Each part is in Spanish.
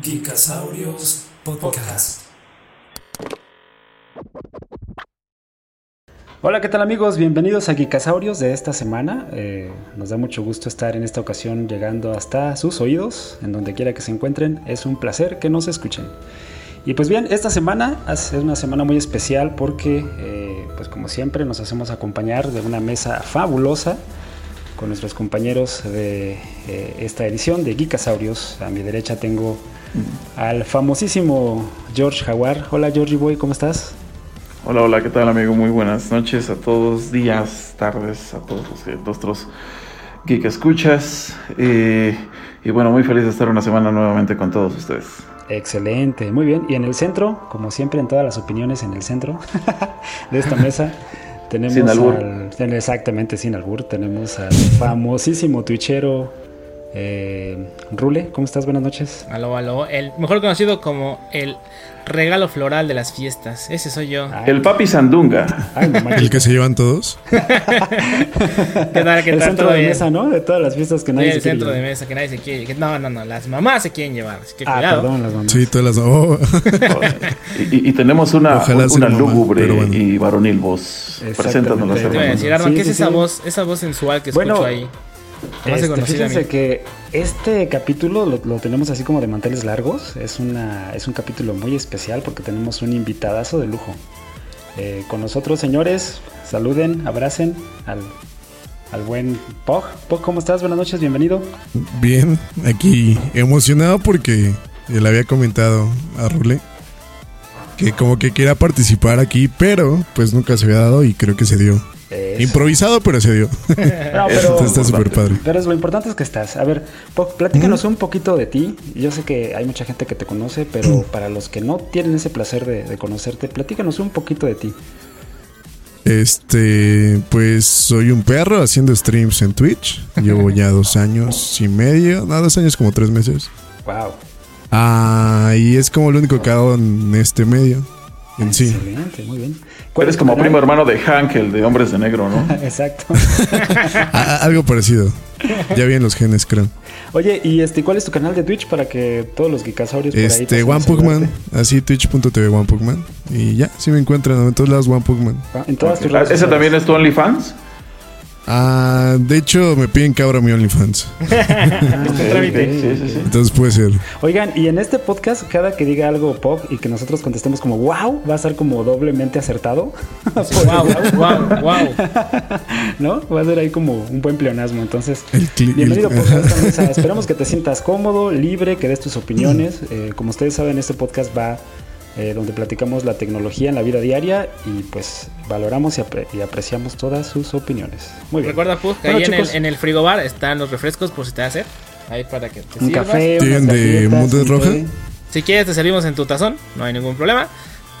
Geekasaurios Podcast. Hola, ¿qué tal amigos? Bienvenidos a Geekasaurios de esta semana. Eh, nos da mucho gusto estar en esta ocasión llegando hasta sus oídos, en donde quiera que se encuentren. Es un placer que nos escuchen. Y pues bien, esta semana es una semana muy especial porque, eh, pues como siempre, nos hacemos acompañar de una mesa fabulosa con nuestros compañeros de eh, esta edición de Geekasaurios. A mi derecha tengo al famosísimo George Jaguar. Hola Georgie Boy, ¿cómo estás? Hola, hola, ¿qué tal amigo? Muy buenas noches a todos, días, tardes, a todos los, nuestros geek escuchas. Eh, y bueno, muy feliz de estar una semana nuevamente con todos ustedes. Excelente, muy bien. Y en el centro, como siempre en todas las opiniones en el centro de esta mesa, tenemos sin albur. Al, exactamente sin albur, tenemos al famosísimo twitchero eh, Rule, ¿cómo estás? Buenas noches. Aló, aló. El mejor conocido como el regalo floral de las fiestas. Ese soy yo. Ay. El papi Sandunga. Ay, no ¿El que se llevan todos? ¿Qué tal? ¿Qué el tal? centro ¿Todo de bien? mesa, ¿no? De todas las fiestas que nadie Sí, el se quiere centro de mesa que nadie se quiere. que- no, no, no. Las mamás se quieren llevar. Así que Ah, cuidado. perdón, las mamás. Sí, todas las... oh. y, tenemos una, Ojalá una mamá, lúgubre bueno. y varonil voz. Preséntanos Sí, ¿qué es sí, esa voz? Esa voz sensual que Bueno, escucho ahí. Este, conocida a mí. fíjense que este capítulo lo, lo tenemos así como de manteles largos. Es, una, es un capítulo muy especial porque tenemos un invitadazo de lujo. Eh, con nosotros, señores, saluden, abracen al, al buen Pog. Pog, ¿cómo estás? Buenas noches, bienvenido. Bien, aquí emocionado porque le había comentado a Rule que como que quería participar aquí, pero pues nunca se había dado y creo que se dio. Eso. Improvisado, pero se dio. No, pero, Está súper padre. pero es lo importante es que estás. A ver, platícanos un poquito de ti. Yo sé que hay mucha gente que te conoce, pero para los que no tienen ese placer de, de conocerte, platícanos un poquito de ti. Este, pues soy un perro haciendo streams en Twitch. Llevo ya dos años y medio, no, dos años como tres meses. Wow. Ah, y es como lo único que hago en este medio. En sí. Excelente, muy bien. ¿Cuál Eres como primo hermano de Hank, el de Hombres de Negro, ¿no? Exacto. Algo parecido. Ya vi en los genes, creo. Oye, ¿y este cuál es tu canal de Twitch para que todos los geekasaurios por ahí Este, pasen a One Pugman, así twitch.tv One Pugman. Y ya, si me encuentran en todos lados One Pugman. Ah, En todas tus Ah, redes ¿Ese también es tu OnlyFans? Ah, de hecho, me piden que abra mi OnlyFans. Sí, sí, sí. Entonces puede ser. Oigan, y en este podcast, cada que diga algo Pog y que nosotros contestemos como wow, va a ser como doblemente acertado. Wow, wow, wow. ¿No? Va a ser ahí como un buen pleonasmo. Entonces, El bienvenido el- mesa. Esperamos que te sientas cómodo, libre, que des tus opiniones. Eh, como ustedes saben, este podcast va eh, donde platicamos la tecnología en la vida diaria y pues valoramos y, apre- y apreciamos todas sus opiniones. Muy bien. Recuerda, Pug, que Bueno, ahí en el, en el frigobar están los refrescos por si te hace. Ahí para que te un sirvas. café, ¿Tienen unas de Montes Roja? Si quieres, te servimos en tu tazón. No hay ningún problema.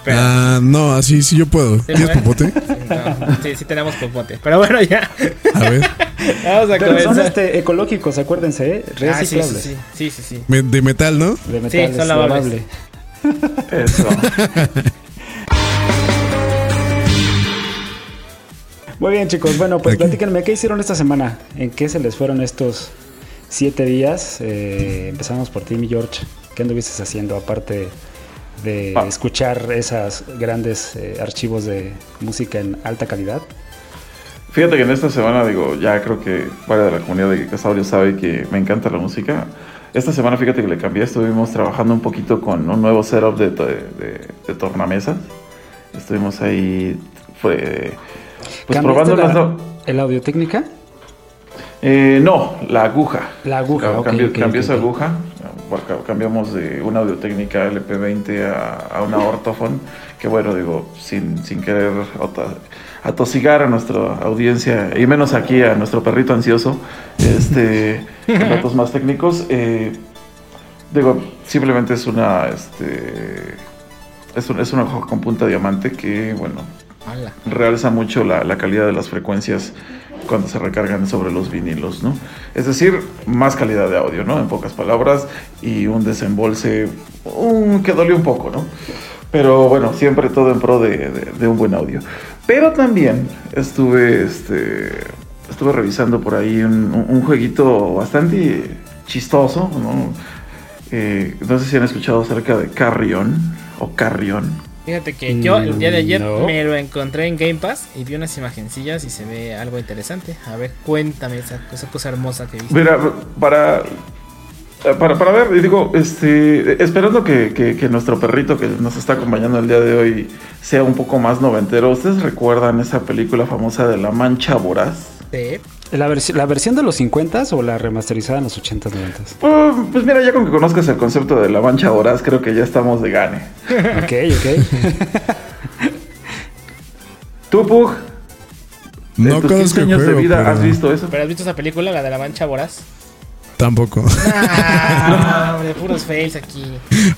Pero. Ah, no, así sí yo puedo. Sí, ¿Tienes popote? No, sí, sí tenemos popote. Pero bueno, ya. A ver. Vamos a Pero son este, ecológicos, acuérdense, ¿eh? Ah, sí, sí, reciclables. sí, sí, sí, sí. Me- De metal, ¿no? De metal, son es lavables. Eso. Muy bien, chicos. Bueno, pues Aquí. platíquenme, ¿qué hicieron esta semana? ¿En qué se les fueron estos siete días? Eh, empezamos por ti, mi George. ¿Qué anduviste haciendo aparte de Ah. escuchar esos grandes eh, archivos de música en alta calidad? Fíjate que en esta semana, digo, ya creo que varias de la comunidad de Geekasaurio sabe que me encanta la música. Esta semana, fíjate que le cambié, estuvimos trabajando un poquito con un nuevo setup de, de, de tornamesas. Estuvimos ahí, fue, pues ¿Cambiaste probando la, unas... no- ¿El audio técnica? Eh, no, la aguja. La aguja, cambió, ok, cambió ok, esa aguja. Cambiamos de una audio-técnica LP20 a, a una ortofon. Que bueno, digo, sin, sin querer ota- atosigar a nuestra audiencia, y menos aquí a nuestro perrito ansioso, este, con datos más técnicos. eh, digo, simplemente es una, este, es, un- es una hoja con punta diamante que, bueno, Hola. realza mucho la, la calidad de las frecuencias cuando se recargan sobre los vinilos, ¿no? Es decir, más calidad de audio, ¿no? En pocas palabras, y un desembolse um, que dolió un poco, ¿no? Pero bueno, siempre todo en pro de, de- de un buen audio. Pero también estuve, este, estuve revisando por ahí un, jueguito bastante chistoso, ¿no? Eh, no sé si han escuchado acerca de Carrion o Carrion. Fíjate que yo el día de ayer No. me lo encontré en Game Pass y vi unas imagencillas y se ve algo interesante. A ver, cuéntame esa, esa cosa hermosa que viste. Mira, para, para, para ver, y digo, este, esperando que, que- que nuestro perrito que nos está acompañando el día de hoy sea un poco más noventero, ¿ustedes recuerdan esa película famosa de La Mancha Voraz? Sí. ¿La, versi- ¿La versión de los 50 o la remasterizada en los 80s, 90s? Pues, pues mira, ya con que conozcas el concepto de La Mancha Voraz, creo que ya estamos de gane. Ok, ok. ¿Tú, Pug? No en tus conozco 15 el años de vida, pero ¿has visto eso? ¿Pero has visto esa película, la de la mancha voraz? Tampoco. Ah, hombre, puros fails aquí.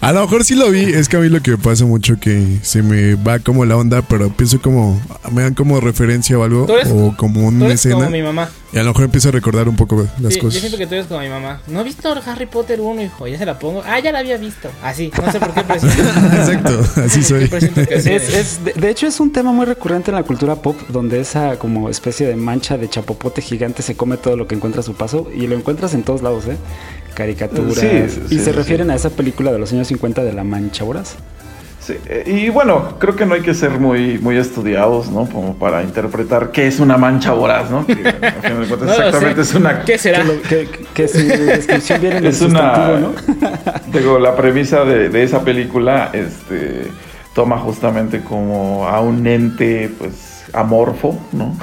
A lo mejor sí lo vi. Es que a mí lo que me pasa mucho que se me va como la onda, pero pienso como. Me dan como referencia o algo. Tú eres- o como Tú una eres escena. como mi mamá. Y a lo mejor empiezo a recordar un poco las Sí, yo cosas. siento que tú eres como mi mamá. ¿No has visto Harry Potter 1, hijo? Ya se la pongo. Ah, ya la había visto. Así, no sé por qué presiento. Exacto, así soy. que Es, de, de hecho, es un tema muy recurrente en la cultura pop, donde esa como especie de mancha de chapopote gigante se come todo lo que encuentra a su paso y lo encuentras en todos lados, ¿eh? Caricaturas. Sí, y sí, se sí. refieren a esa película de los años 50 de la mancha voraz. Sí, eh, y bueno, creo que no hay que ser muy, muy estudiados, ¿no? Como para interpretar qué es una mancha voraz, ¿no? Que, al final de cuentas, No lo exactamente es una... ¿Qué será? Que, que- que su descripción viene en el Es una... sustantivo, ¿no? Digo, la premisa de, de esa película este, toma justamente como a un ente, pues, amorfo, ¿no?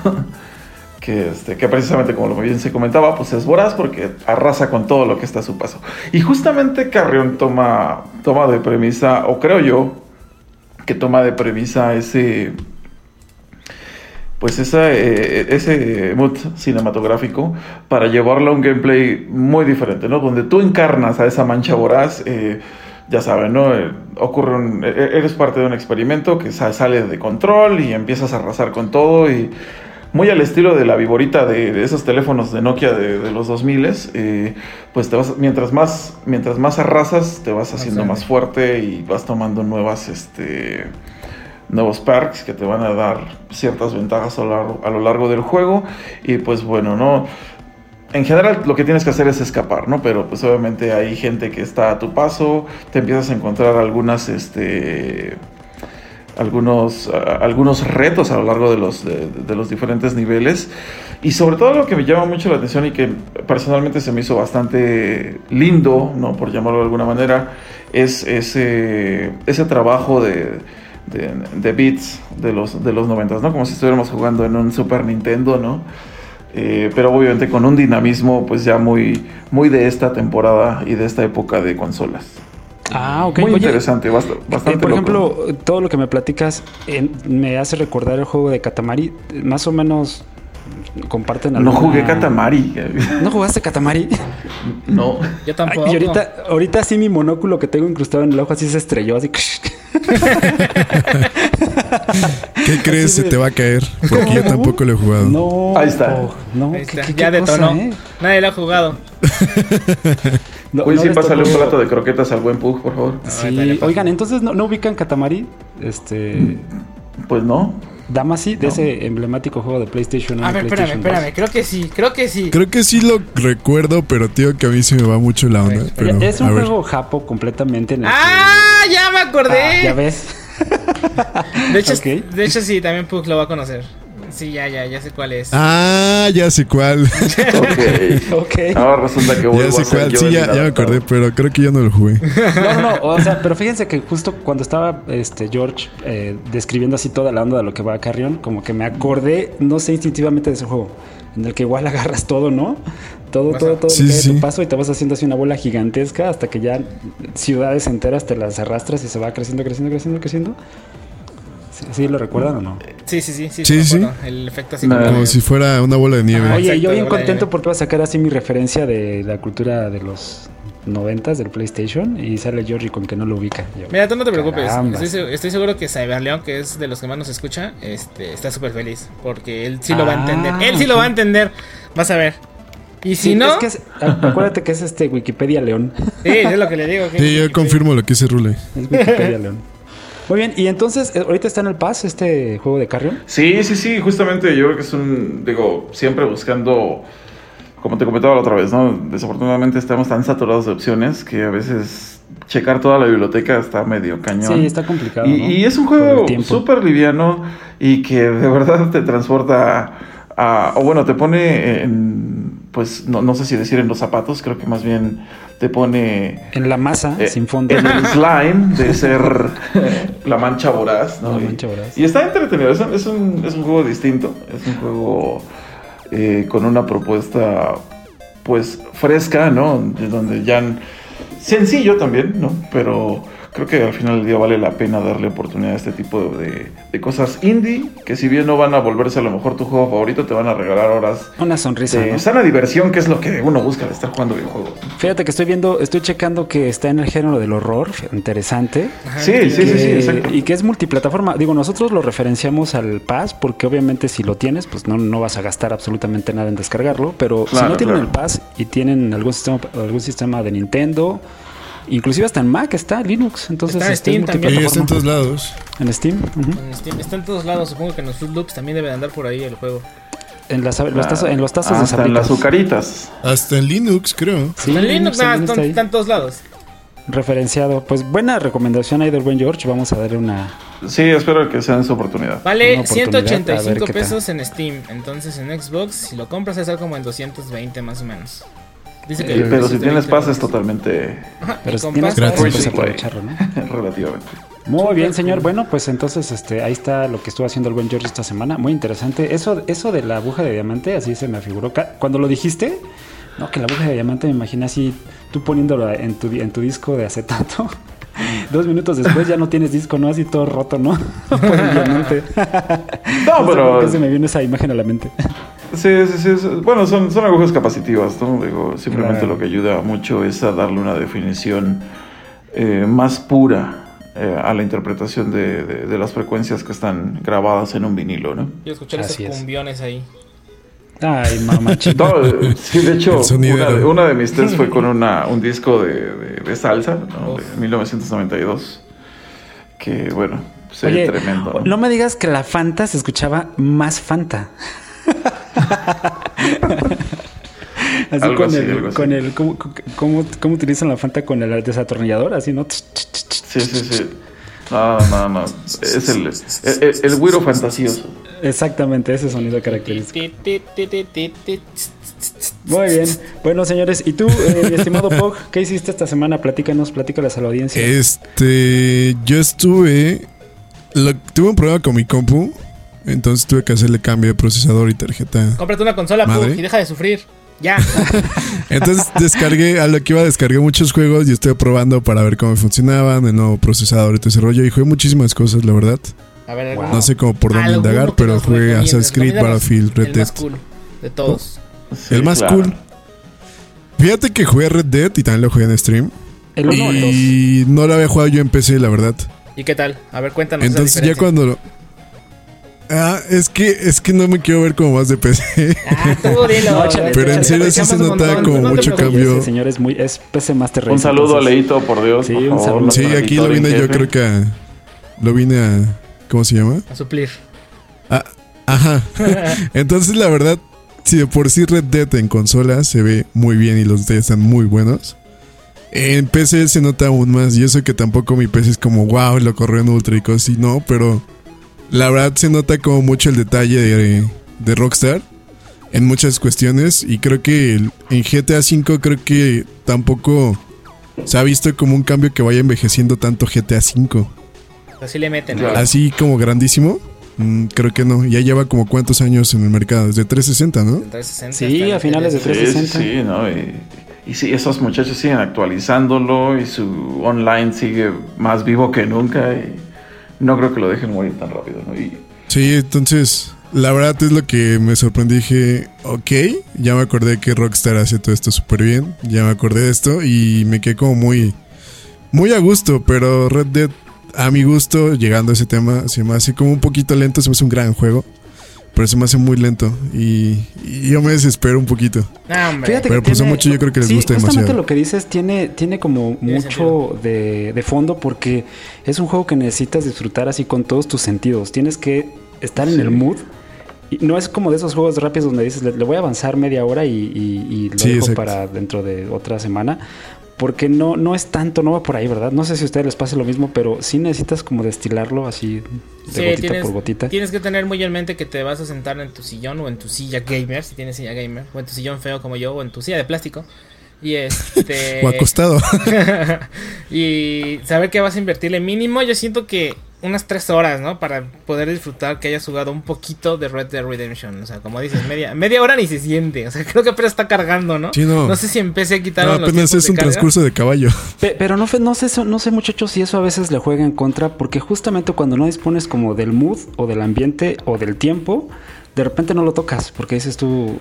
que, este, que precisamente, como lo bien se comentaba, pues es voraz porque arrasa con todo lo que está a su paso. Y justamente Carrión toma, toma de premisa, o creo yo, que toma de premisa ese pues esa, eh, ese mood cinematográfico para llevarlo a un gameplay muy diferente, ¿no? Donde tú encarnas a esa mancha voraz, eh, ya saben, ¿no? Eh, ocurre un, e- e- eres parte de un experimento que sa- sale de control y empiezas a arrasar con todo y muy al estilo de la viborita de, de esos teléfonos de Nokia de, de los 2000, eh, pues te vas, mientras más, mientras más arrasas, te vas haciendo más fuerte y vas tomando nuevas, este, nuevos perks que te van a dar ciertas ventajas a lo largo, a lo largo del juego. Y pues bueno, ¿no? En general lo que tienes que hacer es escapar, ¿no? Pero pues obviamente hay gente que está a tu paso, te empiezas a encontrar algunas, este... Algunos, a- algunos retos a lo largo de los, de, de los diferentes niveles y sobre todo lo que me llama mucho la atención y que personalmente se me hizo bastante lindo, ¿no? por llamarlo de alguna manera, es ese, ese trabajo de, de, de beats de los, de los 90, ¿no? Como si estuviéramos jugando en un Super Nintendo, ¿no? Eh, pero obviamente con un dinamismo pues ya muy, muy de esta temporada y de esta época de consolas. Ah, ok. Muy Oye, interesante, eh, bastante por loco. ejemplo, todo lo que me platicas en- me hace recordar el juego de Katamari. Más o menos comparten No alguna- jugué Katamari. ¿No jugaste Katamari? no. Yo Ay, tampoco. y ahorita, ahorita sí mi monóculo que tengo incrustado en el ojo así se estrelló, así. ¿Qué crees? Se te va a caer. Porque yo tampoco lo he jugado. No. Ahí está. No, Ahí ¿qué- está, qué- ya qué cosa, detonó. eh? Nadie lo ha jugado. No, Oye, no sí, pásale un plato de croquetas al buen Pug, por favor. Sí, oigan, entonces no, no ubican Katamari, este, Pues no. Damasi, de ese emblemático juego de PlayStation 1 A ver, espérame, PlayStation 2. espérame. Creo que sí, creo que sí. Creo que sí lo recuerdo, pero tío, que a mí se me va mucho la onda. Pero, es un ver. juego japo completamente en el ¡Ah! ¡Ya me acordé! Ah, ya ves. de, hecho, ok. de hecho, sí, también Pug lo va a conocer. Sí, ya, ya, ya sé cuál es. Ah, ya sé cuál. Ok. Ok. Ahora resulta que vuelvo ya sé a ser cuál. yo Sí, ya, ya me acordé, pero creo que yo no lo jugué. No, no, no, o sea, pero fíjense que justo cuando estaba este George eh, describiendo así toda la onda de lo que va a Carrion, como que me acordé, no sé, instintivamente de ese juego, en el que igual agarras todo, ¿no? Todo, todo, todo Sí, sí. tu paso y te vas haciendo así una bola gigantesca hasta que ya ciudades enteras te las arrastras y se va creciendo, creciendo, creciendo, creciendo. ¿Sí, sí lo recuerdan o no? Sí, sí, sí, sí. Sí. El efecto así No. como. Como si fuera una bola de nieve. Ah, Oye, exacto, yo bien contento porque voy a sacar así mi referencia de la cultura de los noventas del PlayStation y sale Georgie con que no lo ubica. Yo, Mira, tú no te preocupes. Estoy, se- estoy seguro que Cyberleon, que es de los que más nos escucha, este, está súper feliz. Porque él sí lo va a Ah, entender. Él sí lo va a entender. Vas a ver. Y si Sí, no. es que es- acuérdate que es este Wikipedia León. Sí, es lo que le digo. que- Sí, yo confirmo lo que dice Rule. Es Wikipedia León. Muy bien, y entonces, eh, ahorita está en el Paz este juego de Carrion. Sí, sí, sí, justamente yo creo que es un, digo, siempre buscando como te comentaba la otra vez, ¿no? Desafortunadamente estamos tan saturados de opciones que a veces checar toda la biblioteca está medio cañón. Sí, está complicado. Y, ¿no? y es un juego súper liviano y que de verdad te transporta a, o bueno, te pone en, pues no, no sé si decir en los zapatos, creo que más bien te pone En la masa, eh, sin fondo. en el slime de ser la mancha voraz, ¿no? La mancha voraz. Y, está entretenido, es un, es un, es un juego distinto, es un juego eh, con una propuesta pues fresca, ¿no? De donde ya sencillo también, ¿no? Pero creo que al final del día vale la pena darle oportunidad a este tipo de, de cosas indie, que si bien no van a volverse a lo mejor tu juego favorito, te van a regalar horas Una sonrisa, de ¿no? sana diversión, que es lo que uno busca al estar jugando videojuegos. Fíjate que estoy viendo, estoy checando que está en el género del horror, interesante. Ajá, Sí, que- sí, sí, sí, exacto. Y que es multiplataforma. Digo, nosotros lo referenciamos al Pass porque obviamente si lo tienes, pues no, no vas a gastar absolutamente nada en descargarlo. Pero si no tienen claro. el Pass y tienen algún sistema, algún sistema de Nintendo, inclusive hasta en Mac está Linux. Entonces Está en este, es Steam también. Y está en todos lados. En Steam. En está en todos lados, supongo que en los Fruit Loops también debe de andar por ahí el juego. En, las- los tazos, en los tazos de Hasta en las azucaritas. Hasta en Linux, creo. Sí, en Linux Linux también está en todos lados. referenciado. Pues buena recomendación ahí del buen George. Vamos a darle una. Sí, espero que sean su oportunidad. Vale oportunidad, a ver 185 qué tal. pesos en Steam. Entonces en Xbox, si lo compras, es como en 220 más o menos. Dice Sí, pero si 220 tienes pases dólares. totalmente Pero si tienes pues aprovecharlo, ¿no? relativamente. Muy bien, señor. Bueno, pues entonces este, ahí está lo que estuvo haciendo el buen George esta semana. Muy interesante. Eso, eso de la aguja de diamante, así se me figuró. Cuando lo dijiste, no, que la aguja de diamante me imaginé así, tú poniéndolo en tu, en tu disco de acetato. Dos minutos después ya no tienes disco, ¿no? Así todo roto, ¿no? Por el diamante. No, sé por pero qué se me vino esa imagen a la mente. Sí, sí, sí, sí. Bueno, son, son agujas capacitivas, ¿no? Digo, simplemente Claro. lo que ayuda mucho es a darle una definición eh, más pura eh, a la interpretación de, de- de las frecuencias que están grabadas en un vinilo, ¿no? Escuchar Así esos es. cumbiones ahí. Ay, mamá chica. No, sí, de hecho, una de, una de mis tests fue con una, un disco de, de- de salsa, ¿no? De 1992. Que, bueno, se Oye, tremendo. no me digas que la Fanta se escuchaba más Fanta. Así Algo con así, el, algo así. con el, ¿cómo, cómo, cómo utilizan la Fanta con el desatornillador? Así, ¿no? Sí, sí, sí. No, no, no. Es el, el, el, el güiro fantasioso. Exactamente, ese sonido característico. Muy bien. Bueno, señores, ¿y tú, eh, mi estimado Pog, qué hiciste esta semana? Platícanos, platícales a la audiencia. Este, yo estuve, lo- tuve un problema con mi compu, entonces tuve que hacerle cambio de procesador y tarjeta. Cómprate una consola, Pug, Madre. y deja de sufrir. Ya. Entonces descargué, a lo que iba, descargué muchos juegos y estuve probando para ver cómo funcionaban, el nuevo procesador y todo ese rollo. Y jugué muchísimas cosas, la verdad. A ver, Wow. No sé cómo por dónde indagar, pero jugué. Assassin's Creed, Battlefield, Red El Dead. más cool de todos. Sí, el más claro. cool. Fíjate que jugué Red Dead y también lo jugué en stream. ¿El 1 o el 2? Y no lo había jugado yo en PC, la verdad. ¿Y qué tal? A ver, cuéntanos. esa Entonces ya cuando lo... Ah, es que, es que no me quiero ver como más de PC. Ah, tú dilo. No, échale, Pero en serio sí se nota como No mucho cambio. Ese señor es muy, es PC Master Race. Un saludo a entonces- Leito, por Dios. Sí, por un saludo. Sí, aquí lo vine yo creo que a- Lo vine a... ¿Cómo se llama? A suplir. Ah, ajá. Entonces la verdad, si de por sí Red Dead en consola se ve muy bien y los detalles están muy buenos. En PC se nota aún más y eso que tampoco mi PC es como wow, lo corrió en ultra y cosas así, no, pero la verdad se nota como mucho el detalle de, de Rockstar en muchas cuestiones y creo que el- en GTA V creo que tampoco se ha visto como un cambio que vaya envejeciendo tanto GTA V. Así le meten. Ahí. Así como grandísimo, mm, creo que no. Ya lleva como cuántos años en el mercado, desde 360, ¿no? Del 360 Sí, a finales de 360. Sí, sí, sí, ¿no? Y, y sí, esos muchachos siguen actualizándolo y su online sigue más vivo que nunca y no creo que lo dejen morir tan rápido, ¿no? Sí, entonces, la verdad es lo que me sorprendí. Dije, ok, ya me acordé que Rockstar hace todo esto súper bien. Ya me acordé de esto y me quedé como muy, muy a gusto. Pero Red Dead, a mi gusto, llegando a ese tema, se me hace como un poquito lento. Se me hace un gran juego, pero se me hace muy lento y, y yo me desespero un poquito. Fíjate Pero que pues tiene- muchos yo creo que les sí, gusta justamente demasiado. lo que dices tiene, tiene como Tiene mucho de, de fondo porque es un juego que necesitas disfrutar así con todos tus sentidos. Tienes que estar en el mood y no es como de esos juegos rápidos donde dices, le, le voy a avanzar media hora y, y- y lo Sí, dejo exacto. para dentro de otra semana. Porque no, no es tanto, no va por ahí, ¿verdad? No sé si a ustedes les pasa lo mismo, pero sí necesitas como destilarlo así de Sí, gotita tienes, por gotita. tienes que tener muy en mente que te vas a sentar en tu sillón o en tu silla gamer, si tienes silla gamer, o en tu sillón feo como yo, o en tu silla de plástico. Y este. O acostado. y saber que vas a invertirle mínimo, yo siento que unas tres horas, ¿no? Para poder disfrutar que hayas jugado un poquito de Red Dead Redemption. O sea, como dices, media, media hora ni se siente. O sea, creo que apenas está cargando, ¿no? Sí, no. sé si empecé a quitar No, los apenas tiempos es un transcurso de caballo. Pe- Pero no, no sé, eso- no sé muchachos si eso a veces le juega en contra, porque justamente cuando no dispones como del mood o del ambiente o del tiempo, de repente no lo tocas, porque dices tú...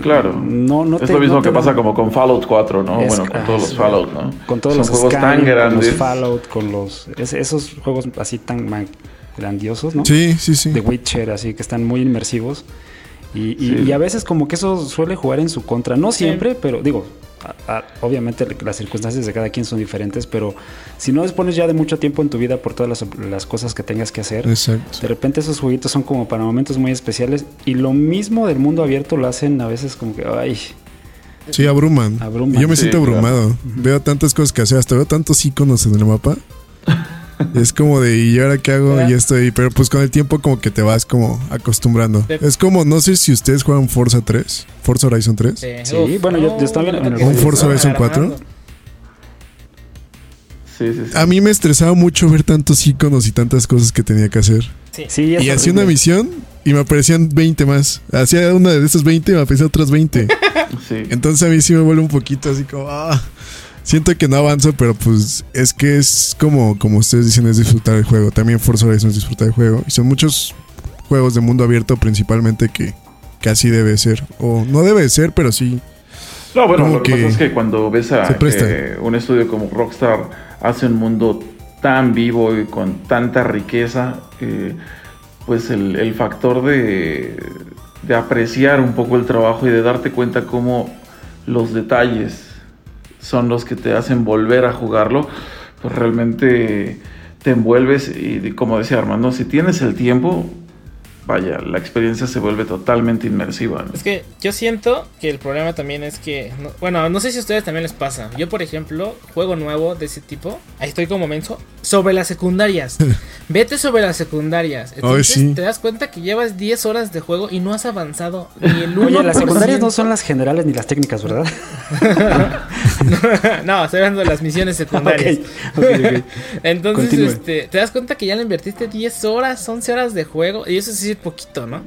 Claro. No, no es te- lo mismo no que pasa como con Fallout 4, ¿no? Es- bueno, con ah, todos los sí. Fallout, ¿no? Con todos Son los juegos tan Skyrim, con los grandes. Fallout, con los... es- esos juegos así tan man- grandiosos, ¿no? Sí, sí, sí. de Witcher, así que están muy inmersivos. Y, y- Sí. y a veces como que eso suele jugar en su contra. No siempre, pero digo, a- a- obviamente las circunstancias de cada quien son diferentes, pero si no dispones ya de mucho tiempo en tu vida por todas las, las cosas que tengas que hacer, Exacto. de repente esos jueguitos son como para momentos muy especiales. Y lo mismo del mundo abierto lo hacen a veces como que, ay, Sí, abruman. Abruman. Yo me Sí, siento claro. abrumado. Veo tantas cosas que hacer, hasta veo tantos iconos en el mapa. es como de, ¿y ahora qué hago? ¿Verdad? Y estoy, pero pues con el tiempo como que te vas como acostumbrando. Es como, no sé si ustedes juegan Forza 3, Forza Horizon 3. Sí, Sí, bueno, yo- yo estaba viendo en el- ¿Un Forza Horizon 4? Sí, sí, sí. A mí me estresaba mucho ver tantos iconos y tantas cosas que tenía que hacer. Sí. sí, es y hacía una misión y me aparecían 20 más. Hacía una de esas 20 y me aparecían otras 20. Sí. Entonces a mí sí me vuelve un poquito así como, ah, siento que no avanzo, pero pues es que es como, como ustedes dicen, es disfrutar el juego. También Forza Horizon es disfrutar el juego. Y son muchos juegos de mundo abierto principalmente que, que así debe ser. O no debe ser, pero sí. No, bueno, lo que pasa es que cuando ves a que un estudio como Rockstar hace un mundo tan vivo y con tanta riqueza, eh, pues el, el factor de, de apreciar un poco el trabajo y de darte cuenta cómo los detalles son los que te hacen volver a jugarlo, pues realmente te envuelves y como decía Armando, si tienes el tiempo, vaya, la experiencia se vuelve totalmente inmersiva. ¿no? Es que yo siento que el problema también es que, no- bueno, no sé si a ustedes también les pasa. Yo, por ejemplo, juego nuevo de ese tipo, ahí estoy como menso, sobre las secundarias. Vete sobre las secundarias. Entonces sí. te das cuenta que llevas 10 horas de juego y no has avanzado ni el 1%. Oye, las secundarias no son las generales ni las técnicas, ¿verdad? no, estoy hablando de las misiones secundarias. Entonces, Continúe. este, te das cuenta que ya le invertiste 10 horas, 11 horas de juego, y eso sí es poquito, ¿no?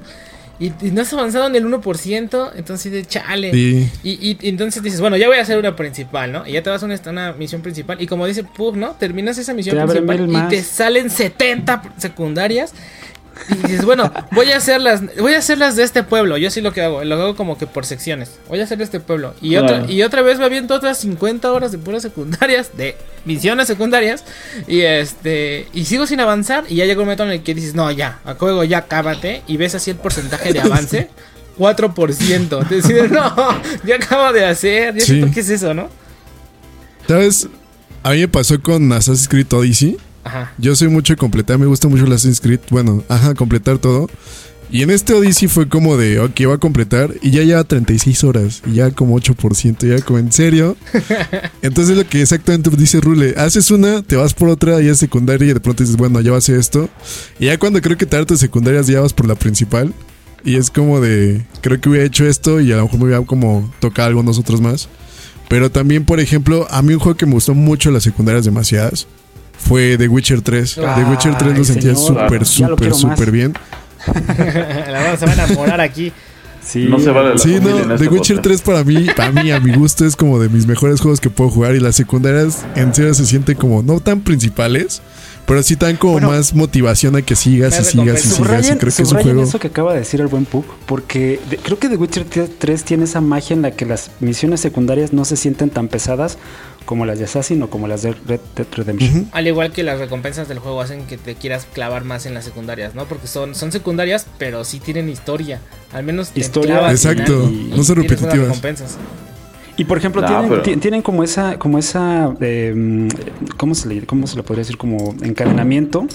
Y, y no has avanzado en el 1%, entonces de chale. Sí. Y, y- y entonces dices, bueno, ya voy a hacer una principal, ¿no? Y ya te vas a una, una misión principal. Y como dice Pug, ¿no? Terminas esa misión Te principal y te salen 70 secundarias. Y dices, bueno, voy a hacerlas, voy a hacerlas de este pueblo. Yo sí lo que hago, lo hago como que por secciones. Voy a hacer de este pueblo. Y otra, y otra vez me aviento otras 50 horas de puras secundarias, de misiones secundarias. Y este, y sigo sin avanzar. Y ya llega un momento en el que dices, no, ya, a juego ya cábate. Y ves así el porcentaje de avance. 4%. Te decides, no, ya acabo de hacer. Ya Sí. que es eso, ¿no? ¿Sabes? A mí me pasó con Assassin's Creed Odyssey. Ajá. Yo soy mucho de completar, me gusta mucho el Assassin's Creed. Bueno, ajá, completar todo. Y en este Odyssey fue como de, ok, va a completar. Y ya lleva 36 horas. Y ya como 8%. Ya como, ¿en serio? Entonces lo que exactamente dice Rule. Haces una, te vas por otra, ya es secundaria. Y de pronto dices, bueno, ya va a ser esto. Y ya cuando creo que te hartas secundarias, ya vas por la principal. Y es como de, creo que hubiera hecho esto. Y a lo mejor me hubiera como tocado algo nosotros más. Pero también, por ejemplo, a mí un juego que me gustó mucho las secundarias demasiadas fue The Witcher 3. Ay, The Witcher 3 lo sentía súper, súper, súper bien. La verdad, se van a enamorar aquí. Sí. No se vale la Sí, no, este The Witcher podcast. 3 para mí, para mí, a mi gusto, es como de mis mejores juegos que puedo jugar. Y las secundarias en serio se sienten como no tan principales, pero sí tan como Bueno. más motivación a que sigas y sigas y sigas. Y creo que es un juego. eso que acaba de decir el buen Puck, porque de- creo que The Witcher 3 tiene esa magia en la que las misiones secundarias no se sienten tan pesadas como las de Assassin o como las de Red Dead Redemption. Al igual que las recompensas del juego hacen que te quieras clavar más en las secundarias, ¿no? Porque son, son secundarias, pero sí tienen historia. Al menos te Historia, clavas Exacto, y- no son repetitivas. recompensas. Y por ejemplo, No, tienen, pero- tienen como esa, como esa, eh, ¿cómo se le, cómo se le podría decir? Como encadenamiento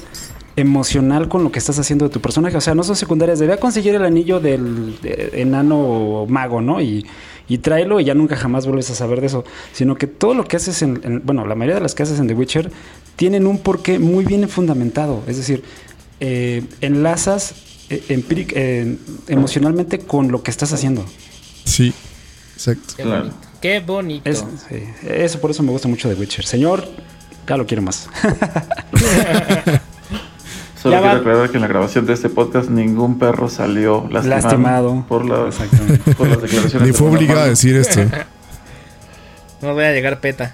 emocional con lo que estás haciendo de tu personaje. O sea, no son secundarias. Debía conseguir el anillo del de- enano mago, ¿no? Y, y tráelo y ya nunca jamás vuelves a saber de eso. Sino que todo lo que haces en, en- Bueno, la mayoría de las que haces en The Witcher tienen un porqué muy bien fundamentado. Es decir, eh, enlazas eh, eh, emocionalmente con lo que estás haciendo. Sí, exacto. Qué Claro. bonito. Qué bonito. Es- sí, eso por eso me gusta mucho The Witcher. Señor, ya lo quiero más. Solo Ya quiero va. aclarar que en la grabación de este podcast ningún perro salió lastimado, Lastimado. por, la- por las declaraciones. Ni fue obligado a decir esto. No voy a llegar peta.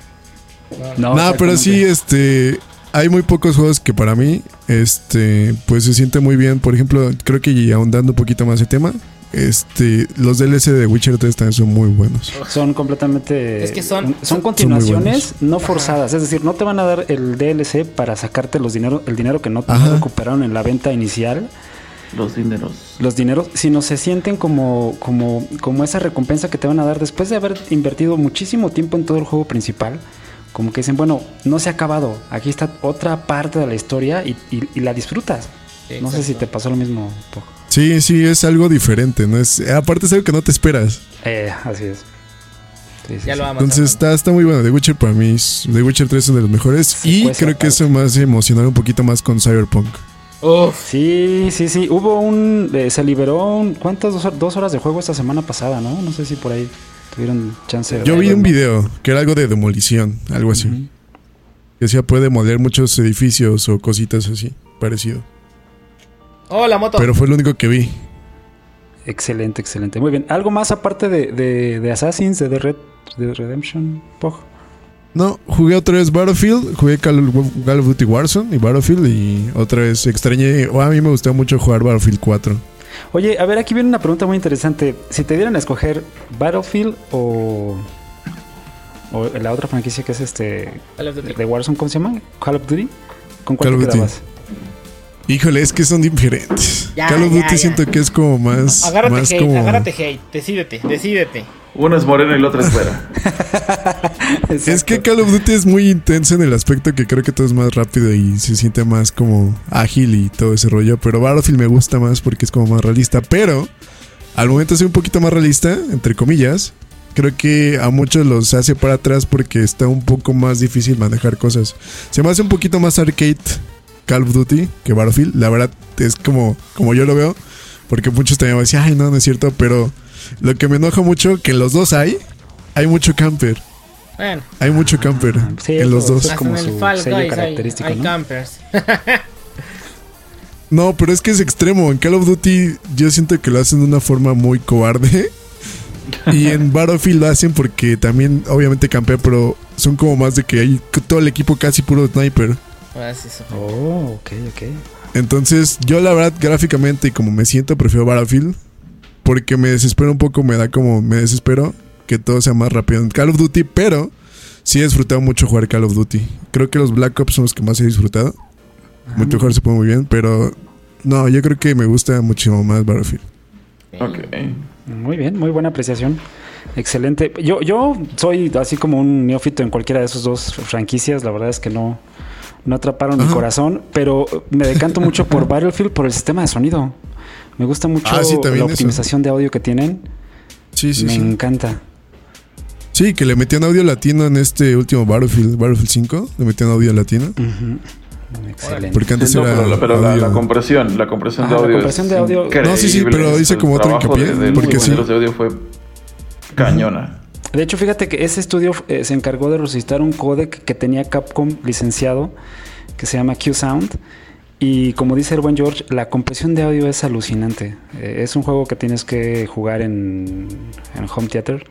No, No, pero sí, este. Hay muy pocos juegos que para mí, este, pues se siente muy bien. Por ejemplo, creo que ahondando un poquito más el tema, este, los DLC de Witcher 3 también son muy buenos. Son completamente. Es que son- son, son- continuaciones son no forzadas. Es decir, no te van a dar el DLC para sacarte los dinero, el dinero que no, Ajá. recuperaron en la venta inicial, Los dineros. los dineros, sino se sienten como, como, como esa recompensa que te van a dar después de haber invertido muchísimo tiempo en todo el juego principal. Como que dicen, bueno, no se ha acabado. Aquí está otra parte de la historia y, y- y la disfrutas. Sí, no sé si te pasó lo mismo. Pog. Sí, sí, es algo diferente, ¿no? Es, aparte es algo que no te esperas. Eh, así es. Sí, sí, Ya sí. lo vamos Entonces está, está muy bueno. The Witcher para mí, es- The Witcher 3 es uno de los mejores. Y creo que eso me hace emocionar un poquito más con Cyberpunk. Uf. Sí, sí, sí. Hubo un. eh, se liberó. Un, ¿Cuántas? Dos, hor- dos horas de juego esta semana pasada, ¿no? No sé si por ahí tuvieron chance de. Yo vi un video que era algo de demolición, algo así. Que decía puede demoler muchos edificios o cositas así, parecido. Oh, la moto. Pero fue lo único que vi. Excelente, excelente. Muy bien. ¿Algo más aparte de, de, de Assassins, de The Red de Redemption? Pog? No, jugué otra vez Battlefield, jugué Call of, Call of Duty Warzone y Battlefield y otra vez extrañé, o a mí me gustó mucho jugar Battlefield 4. Oye, a ver, aquí viene una pregunta muy interesante. Si te dieran a escoger Battlefield o. o la otra franquicia que es este. Call of Duty. de Warzone, ¿cómo se llama? Call of Duty. ¿Con cuál Call te Duty. Híjole, es que son diferentes. Ya, Call of ya, Duty ya. siento que es como más, Agárrate más hate, como agárrate hate. Decídete, decídete. Uno es moreno y el otro es fuera. Es que Call of Duty es muy intenso en el aspecto que creo que todo es más rápido y se siente más como ágil y todo ese rollo. Pero Battlefield me gusta más porque es como más realista. Pero al momento ser un poquito más realista, entre comillas, creo que a muchos los hace para atrás porque está un poco más difícil manejar cosas. Se me hace un poquito más arcade Call of Duty que Battlefield. La verdad es como, como yo lo veo. Porque muchos también decir, ay, no, no es cierto. Pero lo que me enoja mucho, que en los dos hay, hay mucho camper. Bueno, Hay mucho camper sí, en los eso- dos. Es como su Fall sello Guys hay, característico, hay ¿no? campers. No, pero es que es extremo. En Call of Duty yo siento que lo hacen de una forma muy cobarde. Y en Battlefield lo hacen porque también, obviamente, campea, pero son como más de que hay todo el equipo casi puro sniper. Ah, sí. Oh, ok, ok. Entonces, yo la verdad, gráficamente y como me siento, prefiero Battlefield. Porque me desespero un poco, me da como, me desespero que todo sea más rápido en Call of Duty, pero sí he disfrutado mucho jugar Call of Duty. Creo que los Black Ops son los que más he disfrutado. Mucho mejor se pone muy bien, pero no, yo creo que me gusta muchísimo más Battlefield. Ok. Muy bien, muy buena apreciación. Excelente. Yo, yo soy así como un neófito en cualquiera de esos dos franquicias. La verdad es que no, no atraparon mi corazón, pero me decanto mucho por Battlefield por el sistema de sonido. Me gusta mucho Ah, sí, la eso. optimización de audio que tienen. Sí, sí, me sí. encanta. Sí, que le metían audio latino en este último Battlefield, Battlefield 5. Le metían audio latino. Excelente. Porque antes No, era. pero, la, pero la- la compresión, la compresión Ajá, de la audio. compresión es de audio- increíble. No, sí, sí, pero hice como otro trabajo hincapié, de- de porque sí. de audio fue cañona. De hecho, fíjate que ese estudio eh, se encargó de resucitar un códec que tenía Capcom licenciado, que se llama Q-Sound. Y como dice el buen George, la compresión de audio es alucinante. Eh, es un juego que tienes que jugar en, en home theater.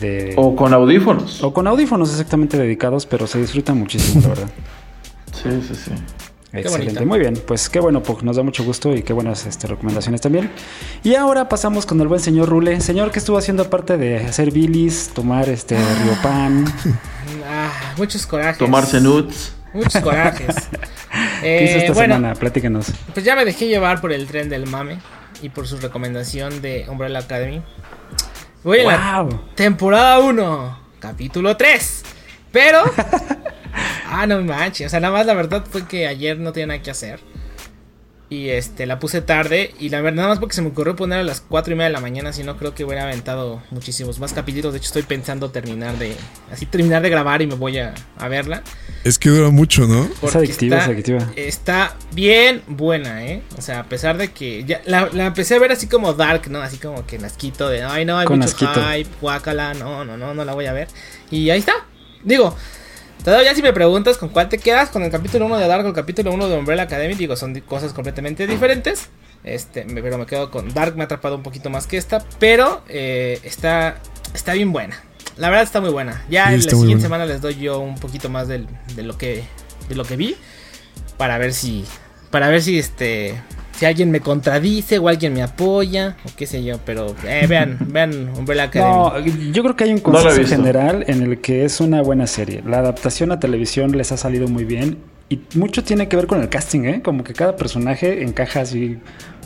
De, O con audífonos. o con audífonos exactamente dedicados, pero se disfruta muchísimo, la verdad. Sí, sí, sí. Excelente, muy bien. Pues qué bueno, Pug, nos da mucho gusto y qué buenas este, recomendaciones también. Y ahora pasamos con el buen señor Rule. Señor, ¿qué estuvo haciendo aparte de hacer bilis, tomar este riopan? Ah, muchos corajes. Tomarse nudes. Muchos corajes. ¿Qué hizo Eh, esta bueno, semana? Platíquenos. pues ya me dejé llevar por el tren del mame y por su recomendación de Umbrella Academy. Voy la ¡Wow! temporada 1, capítulo 3. Pero. ah, no manches. O sea, nada más la verdad fue que ayer no tenía nada que hacer. Y este, la puse tarde. Y la verdad, nada más porque se me ocurrió poner a las 4 y media de la mañana. Si no, creo que hubiera aventado muchísimos más capítulos. De hecho, estoy pensando terminar de. Así terminar de grabar y me voy a, a verla. Es que dura mucho, ¿no? Es Porque adictiva, está, es adictiva. está bien buena, ¿eh? O sea, a pesar de que ya la, la empecé a ver así como dark, ¿no? Así como que nasquito de, ay, no, hay Con mucho asquito. hype, guácala, no, no, no, no la voy a ver. Y ahí está. Digo, todavía si me preguntas con cuál te quedas, con el capítulo 1 de Dark o el capítulo 1 de Umbrella Academy, digo, son cosas completamente diferentes. Este, pero me quedo con Dark, me ha atrapado un poquito más que esta, pero eh, está, está bien buena. La verdad está muy buena. Ya Sí, en la siguiente buena. semana les doy yo un poquito más del- de lo que de lo que vi para ver si para ver si este si alguien me contradice o alguien me apoya o qué sé yo, pero eh, vean, vean Umbrella Academy. No, yo creo que hay un No consenso visto. general en el que es una buena serie. La adaptación a televisión les ha salido muy bien y mucho tiene que ver con el casting, ¿eh? Como que cada personaje encaja así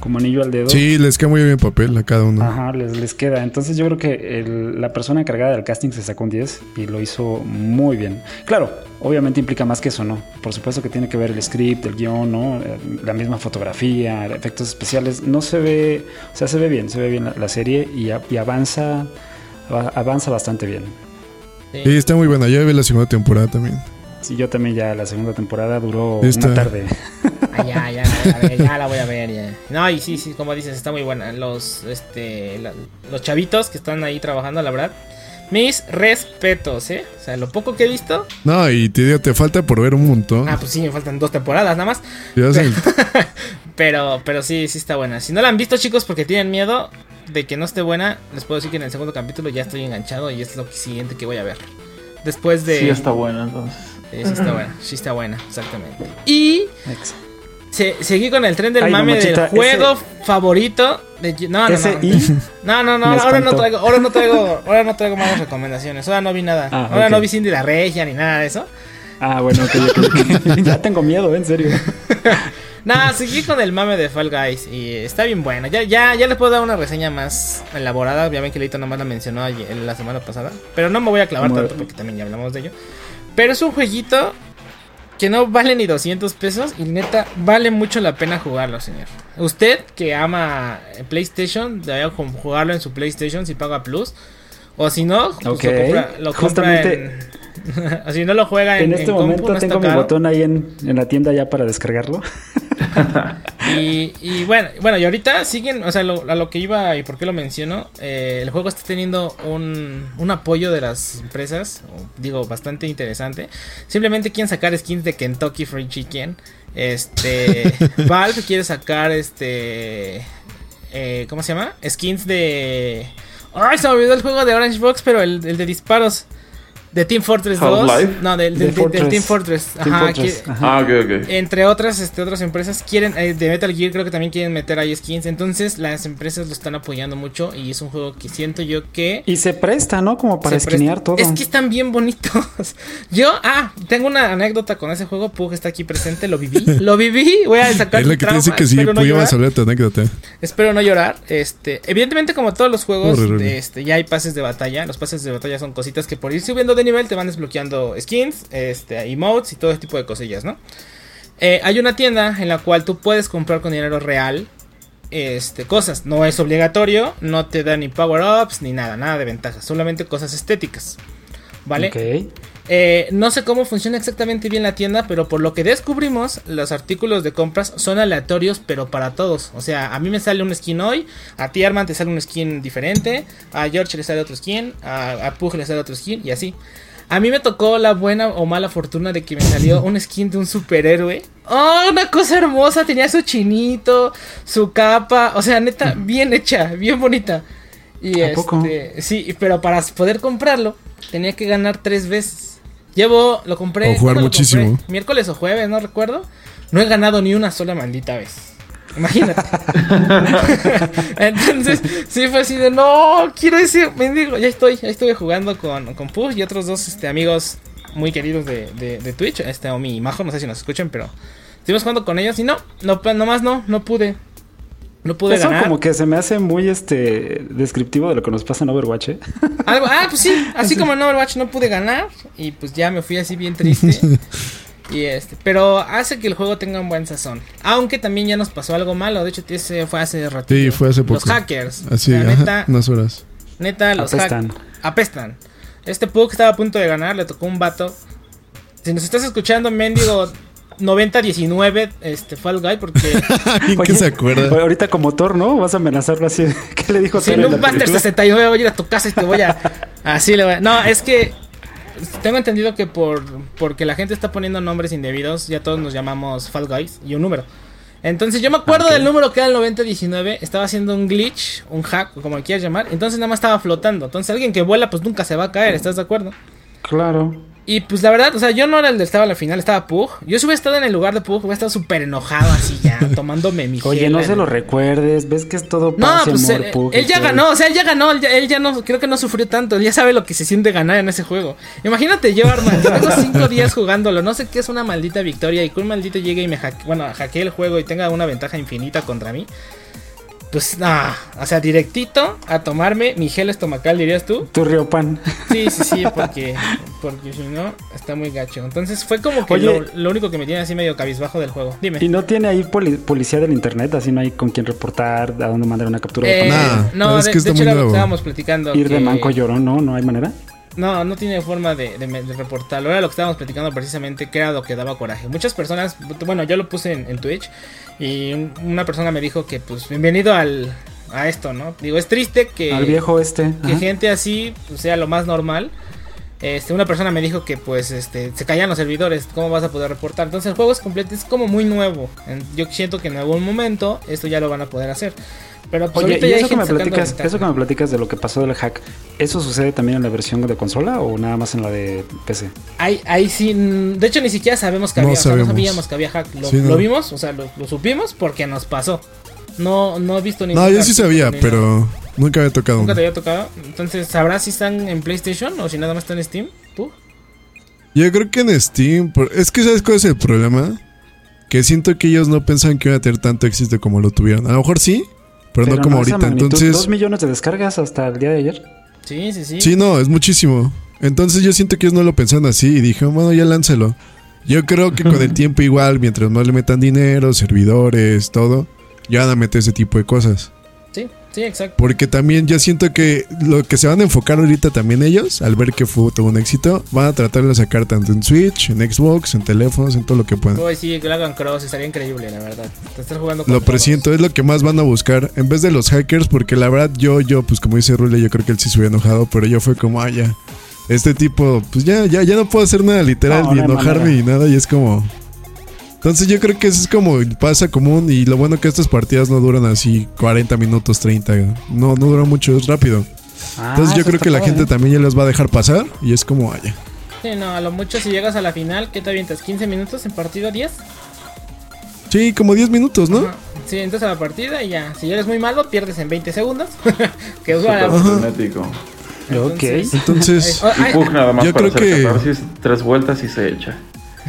como anillo al dedo. Sí, les queda muy bien el papel a cada uno. Ajá, les, les queda. Entonces yo creo que el- la persona encargada del casting se sacó un 10 y lo hizo muy bien. Claro, obviamente implica más que eso, ¿no? Por supuesto que tiene que ver el script, el guion, ¿no? Eh, La misma fotografía, efectos especiales. No se ve, o sea, se ve bien, se ve bien la, la serie y, a- y avanza, ava- avanza bastante bien. Sí. Sí, está muy buena. Ya ve la segunda temporada también. Sí, yo también ya la segunda temporada duró Esta- una tarde. Ah, ya, ya, a ver, ya la voy a ver. Ya. No, y sí, sí, como dices, está muy buena. Los, este, la- los chavitos que están ahí trabajando, la verdad. Mis respetos, ¿eh? O sea, lo poco que he visto. No, y te digo, te falta por ver un montón. Ah, pues sí, me faltan dos temporadas nada más. Ya sé, Pero, pero sí, sí está buena. Si no la han visto, chicos, porque tienen miedo de que no esté buena, les puedo decir que en el segundo capítulo ya estoy enganchado y es lo siguiente que voy a ver. Después de. Sí, está buena entonces. Sí, sí está buena, sí está buena, exactamente. Y se- seguí con el tren del Ay, mame mamachita, del juego favorito de no, no, Ese no, y no, no, no, me ahora no traigo, ahora no traigo, ahora no traigo malas recomendaciones, ahora no vi nada, Ah, ahora ok. no vi Cindy la Regia ni nada de eso. Ah, bueno, ok, ok, ok. ya tengo miedo, en serio. Nada, seguí con el mame de Fall Guys y está bien bueno. Ya, ya, ya les puedo dar una reseña más elaborada. Ya ven que Leito nomás la mencionó ayer- la semana pasada. Pero no me voy a clavar tanto porque también ya hablamos de ello. Pero es un jueguito que no vale ni 200 pesos y neta vale mucho la pena jugarlo, señor. Usted que ama PlayStation, debería ju- jugarlo en su PlayStation si paga Plus. O si no, pues lo compra, lo compra justamente- en... si no lo juega en, En este en compu, momento no tengo mi caro. botón ahí en, en la tienda ya para descargarlo. Y, y bueno, bueno, y ahorita siguen, o sea, lo, a lo que iba y por qué lo menciono, eh, el juego está teniendo un, un apoyo de las empresas, digo, bastante interesante. Simplemente quieren sacar skins de Kentucky Fried Chicken. Este, Valve quiere sacar este, eh, ¿cómo se llama? Skins de... Ay, se me olvidó el juego de Orange Box, pero el, el de disparos. De Team Fortress 2. Half-Life. No, del. Team Fortress. Team Ajá, Fortress, que- ajá. Ah, ok, ok. entre otras, este, otras empresas quieren, eh, de Metal Gear creo que también quieren meter ahí skins. Entonces las empresas lo están apoyando mucho y es un juego que siento yo que... Y se presta, ¿no? Como para esquinear todo. Es que están bien bonitos. Yo, ah, tengo una anécdota con ese juego. Pug está aquí presente, lo viví. Lo viví, voy a sacar es la que te dice que sí, espero no llorar. tu anécdota. Espero no llorar. Este, evidentemente, como todos los juegos, este, ya hay pases de batalla. Los pases de batalla son cositas que por ir subiendo de nivel te van desbloqueando skins, este, emotes y todo ese tipo de cosillas, ¿no? Eh, hay una tienda en la cual tú puedes comprar con dinero real. Este, cosas, no es obligatorio, no te da ni power-ups ni nada, nada de ventajas, solamente cosas estéticas. ¿Vale? Ok. Eh, no sé cómo funciona exactamente bien la tienda, pero por lo que descubrimos, los artículos de compras son aleatorios, pero para todos. O sea, a mí me sale un skin hoy, a ti Arman te sale un skin diferente, a George le sale otro skin, a, a Pug le sale otro skin y así. A mí me tocó la buena o mala fortuna de que me salió un skin de un superhéroe. ¡Oh, una cosa hermosa! Tenía su chinito, su capa, o sea, neta, bien hecha, bien bonita. Y ¿A poco? este, sí, pero para poder comprarlo, tenía que ganar tres veces. Llevo, lo compré. O jugar ¿cuándo lo muchísimo. compré? Miércoles o jueves, no recuerdo. No he ganado ni una sola maldita vez. Imagínate. Entonces, sí fue así de no, quiero ese mendigo. Ya estoy, ya estuve jugando con, con Push y otros dos este, amigos muy queridos de, de, de Twitch. Este Omi y Majo, no sé si nos escuchan, pero estuvimos jugando con ellos y no, no nomás no, no pude. No pude Eso ganar. como que se me hace muy este descriptivo de lo que nos pasa en Overwatch. ¿eh? Algo, ah, pues sí, así como en Overwatch no pude ganar y pues ya me fui así bien triste. Y este, pero hace que el juego tenga un buen sazón. Aunque también ya nos pasó algo malo. De hecho, ese fue hace ratito. Sí, fue hace poco. Los hackers. Así, O sea, ajá, neta, unas horas. neta, los Apestan. apestan. Este Pug estaba a punto de ganar, le tocó un vato. Si nos estás escuchando, mendigo 90-19, este Fall Guy, porque ¿Quién se acuerda? oye, Ahorita como Thor, ¿no? Vas a amenazarlo así. ¿Qué le dijo si no Buster película? 69 voy a ir a tu casa y te voy a. Así le voy a. No, es que. Tengo entendido que por porque la gente está poniendo nombres indebidos, ya todos nos llamamos Fall Guys y un número. Entonces yo me acuerdo del número que era el 9019, estaba haciendo un glitch, un hack, o como le quieras llamar, entonces nada más estaba flotando. Entonces alguien que vuela pues nunca se va a caer, ¿estás de acuerdo? Claro. Y pues la verdad, o sea, yo no era el del estaba a la final, estaba Pug. Yo si hubiera estado en el lugar de Pug, hubiera estado súper enojado así ya, tomándome mi Oye, no en se lo recuerdes. ¿Ves que es todo no, paz y pues amor, él, Pug, él ya ganó, o sea, él ya ganó, él ya, él ya no, creo que no sufrió tanto, él ya sabe lo que se siente ganar en ese juego. Imagínate yo, Armand, tengo cinco días jugándolo, no sé qué es una maldita victoria y que un maldito llegue y me hacke, bueno, hackee el juego y tenga una ventaja infinita contra mí. Pues, no, o sea, directito a tomarme mi gel estomacal, dirías tú. Tu Riopan. Sí, sí, sí, porque, porque si no, está muy gacho. Entonces fue como que Oye. lo, lo único que me tiene así medio cabizbajo del juego. Dime. ¿Y no tiene ahí poli- policía del internet? Así no hay con quién reportar, a dónde mandar una captura de Eh, pantalla. Nah, no, es de, que de está hecho muy era lo que nuevo. estábamos platicando. Ir de que- manco llorón, ¿no? ¿No hay manera? No, no tiene forma de, de, de reportarlo. Era lo que estábamos platicando precisamente, que era lo que daba coraje. Muchas personas, bueno, yo lo puse en, en Twitch y un- una persona me dijo que, pues, bienvenido al, a esto, ¿no? Digo, es triste que, Al viejo este. que ajá. gente así pues, sea lo más normal. Este, una persona me dijo que pues este se caían los servidores, ¿cómo vas a poder reportar? Entonces el juego es completo, es como muy nuevo. Yo siento que en algún momento esto ya lo van a poder hacer. Pero pues Oye, ¿y eso que, me platicas, ventaja. eso que me platicas de lo que pasó del hack, ¿eso sucede también en la versión de consola o nada más en la de PC? Ahí, ahí sí, de hecho ni siquiera sabemos que No había, o sea, no sabíamos que había hack. Lo, Sí, no. lo vimos, o sea, lo, lo supimos porque nos pasó. No, no he visto ni No, yo sí sabía, pero nunca había tocado Nunca uno. te había tocado. Entonces, ¿sabrás si están en PlayStation o si nada más están en Steam? ¿Tú? Yo creo que en Steam, por- es que ¿sabes cuál es el problema? Que siento que ellos no pensaban que iba a tener tanto éxito como lo tuvieron. A lo mejor sí, pero, no como esa ahorita. magnitud, Entonces, Dos millones de descargas hasta el día de ayer. Sí, sí, sí. sí, no, es muchísimo. Entonces yo siento que ellos no lo pensaron así y dije, bueno, ya lánzalo. Yo creo que con el tiempo igual, mientras más le metan dinero, servidores, todo, ya van a meter ese tipo de cosas. Sí, exacto. Porque también yo siento que lo que se van a enfocar ahorita también ellos, al ver que fue todo un éxito, van a tratar de sacar tanto en Switch, en Xbox, en teléfonos, en todo lo que puedan. Uy, sí, que lo hagan cross, estaría increíble, la verdad. Te estás jugando con Lo todos. presiento, es lo que más van a buscar. En vez de los hackers, porque la verdad yo, yo, pues como dice Rule, yo creo que él sí se hubiera enojado, pero yo fue como, ah, ya. Este tipo, pues ya, ya, ya no puedo hacer nada literal, No, ni no enojarme manera. ni nada, y es como. Entonces yo creo que eso es como pasa común y lo bueno que estas partidas no duran así 40 minutos, 30. No, no duran mucho, es rápido. Ah, Entonces yo creo que la gente también ya les va a dejar pasar y es como, vaya. Sí, no, a lo mucho si llegas a la final, ¿qué te avientas? ¿15 minutos en partida 10? Sí, como 10 minutos, ¿no? Ajá. Sí, entras a la partida y ya. Si eres muy malo, pierdes en 20 segundos. que es. Ok. Entonces, Ay, Y Pug nada más yo para creo hacer que- catarsis, tres vueltas y se echa.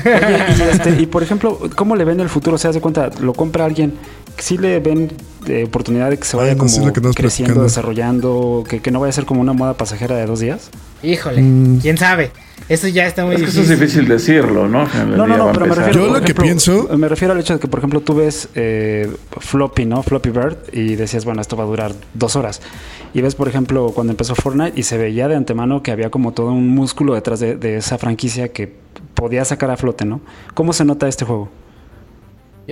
Oye, y, este, y, por ejemplo, ¿cómo le ven el futuro? ¿Se hace cuenta? ¿Lo compra alguien? ¿Sí le ven eh, oportunidad de que se vaya Ay, no sé como que creciendo, platicando. desarrollando, que, que no vaya a ser como una moda pasajera de dos días? Híjole, Mm. quién sabe. Eso ya está muy Es que eso difícil. es difícil decirlo, ¿no? No, no, no, pero me refiero. Yo lo que pienso- Me refiero al hecho de que, por ejemplo, tú ves eh, Floppy, ¿no? Floppy Bird y decías, bueno, esto va a durar dos horas. Y ves, por ejemplo, cuando empezó Fortnite y se veía de antemano que había como todo un músculo detrás de, de esa franquicia que podía sacar a flote, ¿no? ¿Cómo se nota este juego?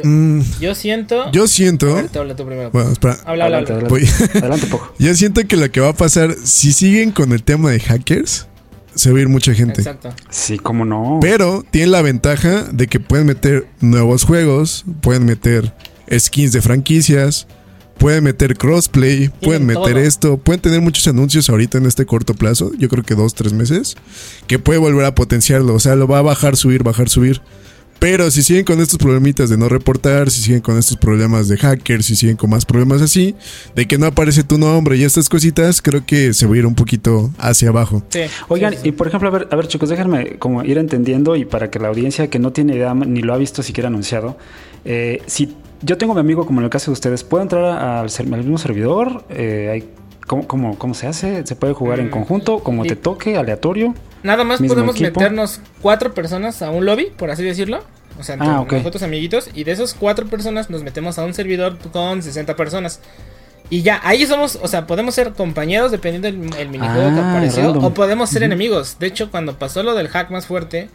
mm, Yo siento. yo siento. Habla tú primero. Bueno, espera. Habla, habla, Adelante, habla. Adelante, poco. Yo siento que lo que va a pasar, si siguen con el tema de hackers, se va a ir mucha gente. Exacto. Sí, cómo no. Pero tienen la ventaja de que pueden meter nuevos juegos, pueden meter skins de franquicias, pueden meter crossplay, pueden meter todo. esto, pueden tener muchos anuncios ahorita en este corto plazo, yo creo que dos, tres meses, que puede volver a potenciarlo, o sea, lo va a bajar, subir, bajar, subir. Pero si siguen con estos problemitas de no reportar, si siguen con estos problemas de hackers, si siguen con más problemas así, de que no aparece tu nombre y estas cositas, creo que se va a ir un poquito hacia abajo. Sí. Oigan, Sí, sí, sí. y por ejemplo, a ver, a ver chicos, déjenme como ir entendiendo y para que la audiencia que no tiene idea ni lo ha visto siquiera anunciado, eh, si yo tengo a mi amigo como en el caso de ustedes, ¿puedo entrar al, mismo servidor? Eh, hay ¿Cómo, cómo, cómo se hace? ¿Se puede jugar en Mm, conjunto? Como te toque, aleatorio? Nada más podemos equipo. meternos cuatro personas a un lobby, por así decirlo. O sea, entre Ah, ok. nosotros amiguitos. Y de esos cuatro personas nos metemos a un servidor con 60 personas. Y ya, ahí somos, o sea, podemos ser compañeros dependiendo del el minijuego que Ah, apareció. random. O podemos ser enemigos. De hecho, cuando pasó lo del hack más fuerte,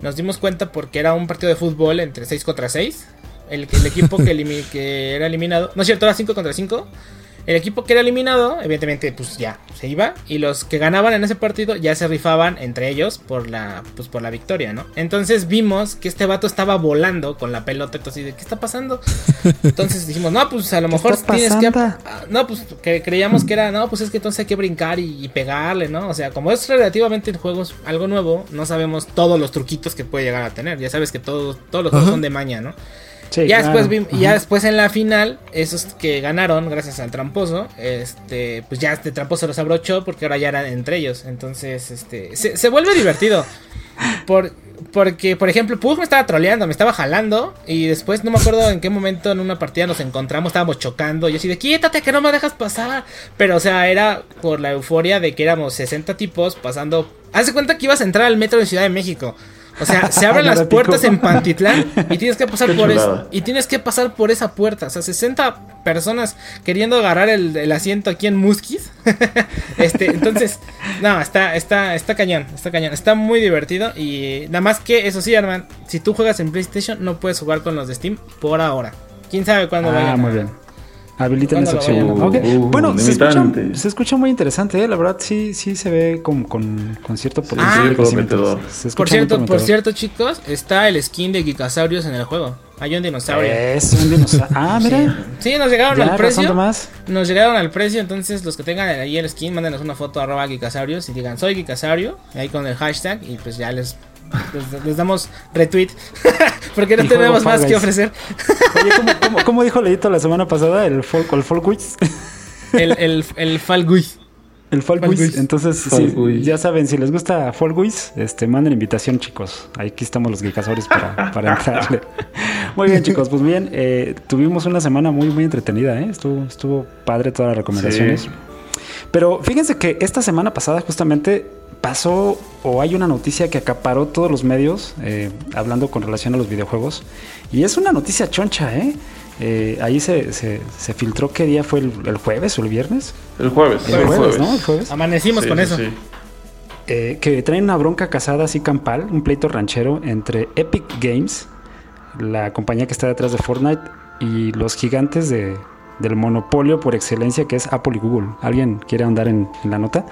nos dimos cuenta porque era un partido de fútbol entre 6 contra 6. El, el equipo que, elimi- que era eliminado. No es cierto, era 5 contra 5. El equipo que era eliminado, evidentemente, pues ya se iba. Y los que ganaban en ese partido ya se rifaban entre ellos por la, pues, por la victoria, ¿no? Entonces vimos que este vato estaba volando con la pelota. Entonces, ¿de qué está pasando? Entonces dijimos, no, pues a lo ¿Qué mejor tienes que. ah, No, pues que creíamos que era, no, pues es que entonces hay que brincar y, y pegarle, ¿no? O sea, como es relativamente el juego es algo nuevo, no sabemos todos los truquitos que puede llegar a tener. Ya sabes que todos, todos los juegos son de maña, ¿no? Sí, ya claro. después ya después en la final, esos que ganaron gracias al tramposo, este, pues ya este tramposo los abrochó porque ahora ya eran entre ellos. Entonces, este, se, se vuelve divertido. Por, porque, por ejemplo, Pug me estaba troleando, me estaba jalando. Y después no me acuerdo en qué momento en una partida nos encontramos, estábamos chocando. Y yo así de quítate que no me dejas pasar. Pero, o sea, era por la euforia de que éramos 60 tipos pasando. Haz de cuenta que ibas a entrar al metro de Ciudad de México. O sea, se abren las puertas en Pantitlán y tienes que pasar Qué por eso. chulada. Y tienes que pasar por esa puerta. O sea, 60 personas queriendo agarrar el, el asiento aquí en Musquis. este, entonces, no, está, está, está cañón, está cañón. Está muy divertido. Y nada más que, eso sí, Arman, si tú juegas en PlayStation, no puedes jugar con los de Steam por ahora. Quién sabe cuándo Ah, vayan a- muy bien. Habilitan esa ¿Cuándo lo opción. Uh, bueno, se escucha, limitante. se escucha muy interesante, ¿eh? la verdad sí, sí se ve con, con, con cierto potencial Ah. Por cierto, por cierto, chicos, está el skin de Geekasaurios en el juego. Hay un dinosaurio. Es un dinosaurio. Ah, mira. Sí, nos llegaron Ya, al razón, precio. Tomás. Nos llegaron al precio, entonces los que tengan ahí el skin, mándenos una foto arroba Geekasaurios y digan soy Geekasaurio, ahí con el hashtag y pues ya les, les, les damos retweet. Porque no tenemos más que ofrecer. Oye, ¿cómo, cómo, cómo dijo Leito la semana pasada? El folk, el folk. El, el, el Fall Guys. El Fall. Entonces, Fall sí, Guys. ya saben, si les gusta Fall Guys, este, manden invitación, chicos. Aquí estamos los geekasores para, para entrarle. Muy bien, chicos. Pues bien, eh, tuvimos una semana muy, muy entretenida, ¿eh? Estuvo, estuvo padre todas las recomendaciones. Sí. Pero fíjense que esta semana pasada justamente pasó o hay una noticia que acaparó todos los medios eh, hablando con relación a los videojuegos. Y es una noticia choncha, ¿eh? Eh, ahí se, se, se filtró qué día fue el, el jueves o el viernes. El jueves. El el jueves, ¿no? El jueves. Amanecimos Sí, con sí, eso. sí. Eh, que traen una bronca casada así campal, un pleito ranchero entre Epic Games, la compañía que está detrás de Fortnite, y los gigantes de, del monopolio por excelencia que es Apple y Google. ¿Alguien quiere andar en, en la nota?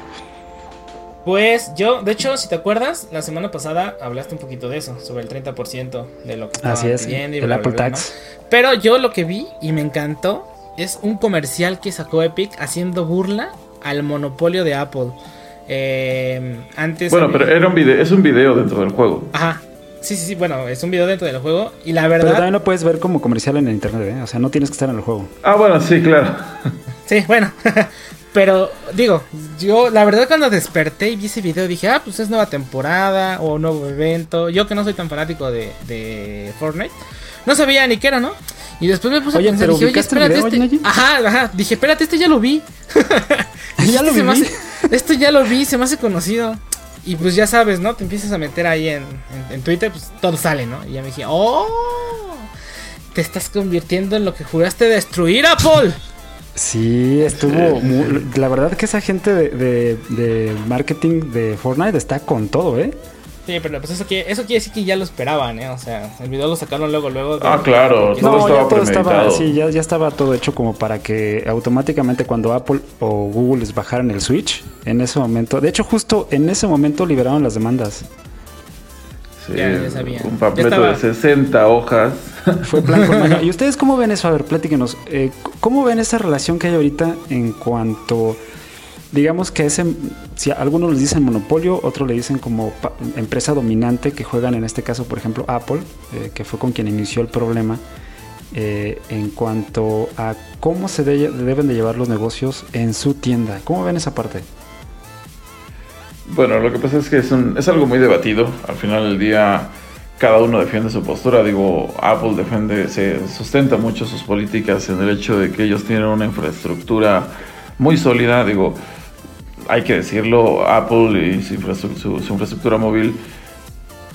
Pues yo, de hecho, si te acuerdas, la semana pasada hablaste un poquito de eso, sobre el 30% de lo que estaban Así es, pidiendo y el Apple bla, Tax. ¿no? Pero yo lo que vi y me encantó es un comercial que sacó Epic haciendo burla al monopolio de Apple. Eh, antes. Bueno, pero era un video, es un video dentro del juego. Ajá. Sí, sí, sí, bueno, es un video dentro del juego y la Pero verdad... también lo puedes ver como comercial en el internet, ¿eh? O sea, no tienes que estar en el juego. Ah, bueno, sí, claro. Sí, bueno. Pero digo, yo la verdad cuando desperté y vi ese video dije, ah, pues es nueva temporada o nuevo evento. Yo que no soy tan fanático de, de Fortnite, no sabía ni qué era, ¿no? Y después me puse Oye, a pensar, dije, oye, ¿ubicaste el espérate, video, este... Ajá, ajá, dije, espérate, este ya lo vi. Ya lo Este hace- Esto ya lo vi, se me hace conocido. Y pues ya sabes, ¿no? Te empiezas a meter ahí en, en, en Twitter, pues todo sale, ¿no? Y ya me dije, ¡oh! Te estás convirtiendo en lo que juraste destruir, Apple. Sí, estuvo. muy- la verdad que esa gente de, de- de marketing de Fortnite está con todo, ¿eh? Sí, pero pues eso quiere, eso quiere decir que ya lo esperaban, ¿eh? O sea, el video lo sacaron luego, luego. de- Ah, claro, de- Todo No, estaba ya todo estaba, sí, ya, ya estaba todo hecho como para que automáticamente cuando Apple o Google les bajaran el Switch, en ese momento, de hecho justo en ese momento liberaron las demandas. Sí, Ya, ya sabía. Un estaba. de 60 hojas. Fue plan con. ¿Y ustedes cómo ven eso? A ver, platíquenos. eh, ¿Cómo ven esa relación que hay ahorita en cuanto, digamos que ese, si a algunos les dicen monopolio, otros le dicen como empresa dominante que juegan en este caso, por ejemplo, Apple, eh, que fue con quien inició el problema, eh, en cuanto a cómo se de- deben de llevar los negocios en su tienda. ¿Cómo ven esa parte? Bueno, lo que pasa es que es, un- es algo muy debatido. Al final del día, cada uno defiende su postura. Digo, Apple defiende, se sustenta mucho sus políticas en el hecho de que ellos tienen una infraestructura muy sólida, digo, hay que decirlo, Apple y su infraestructura, móvil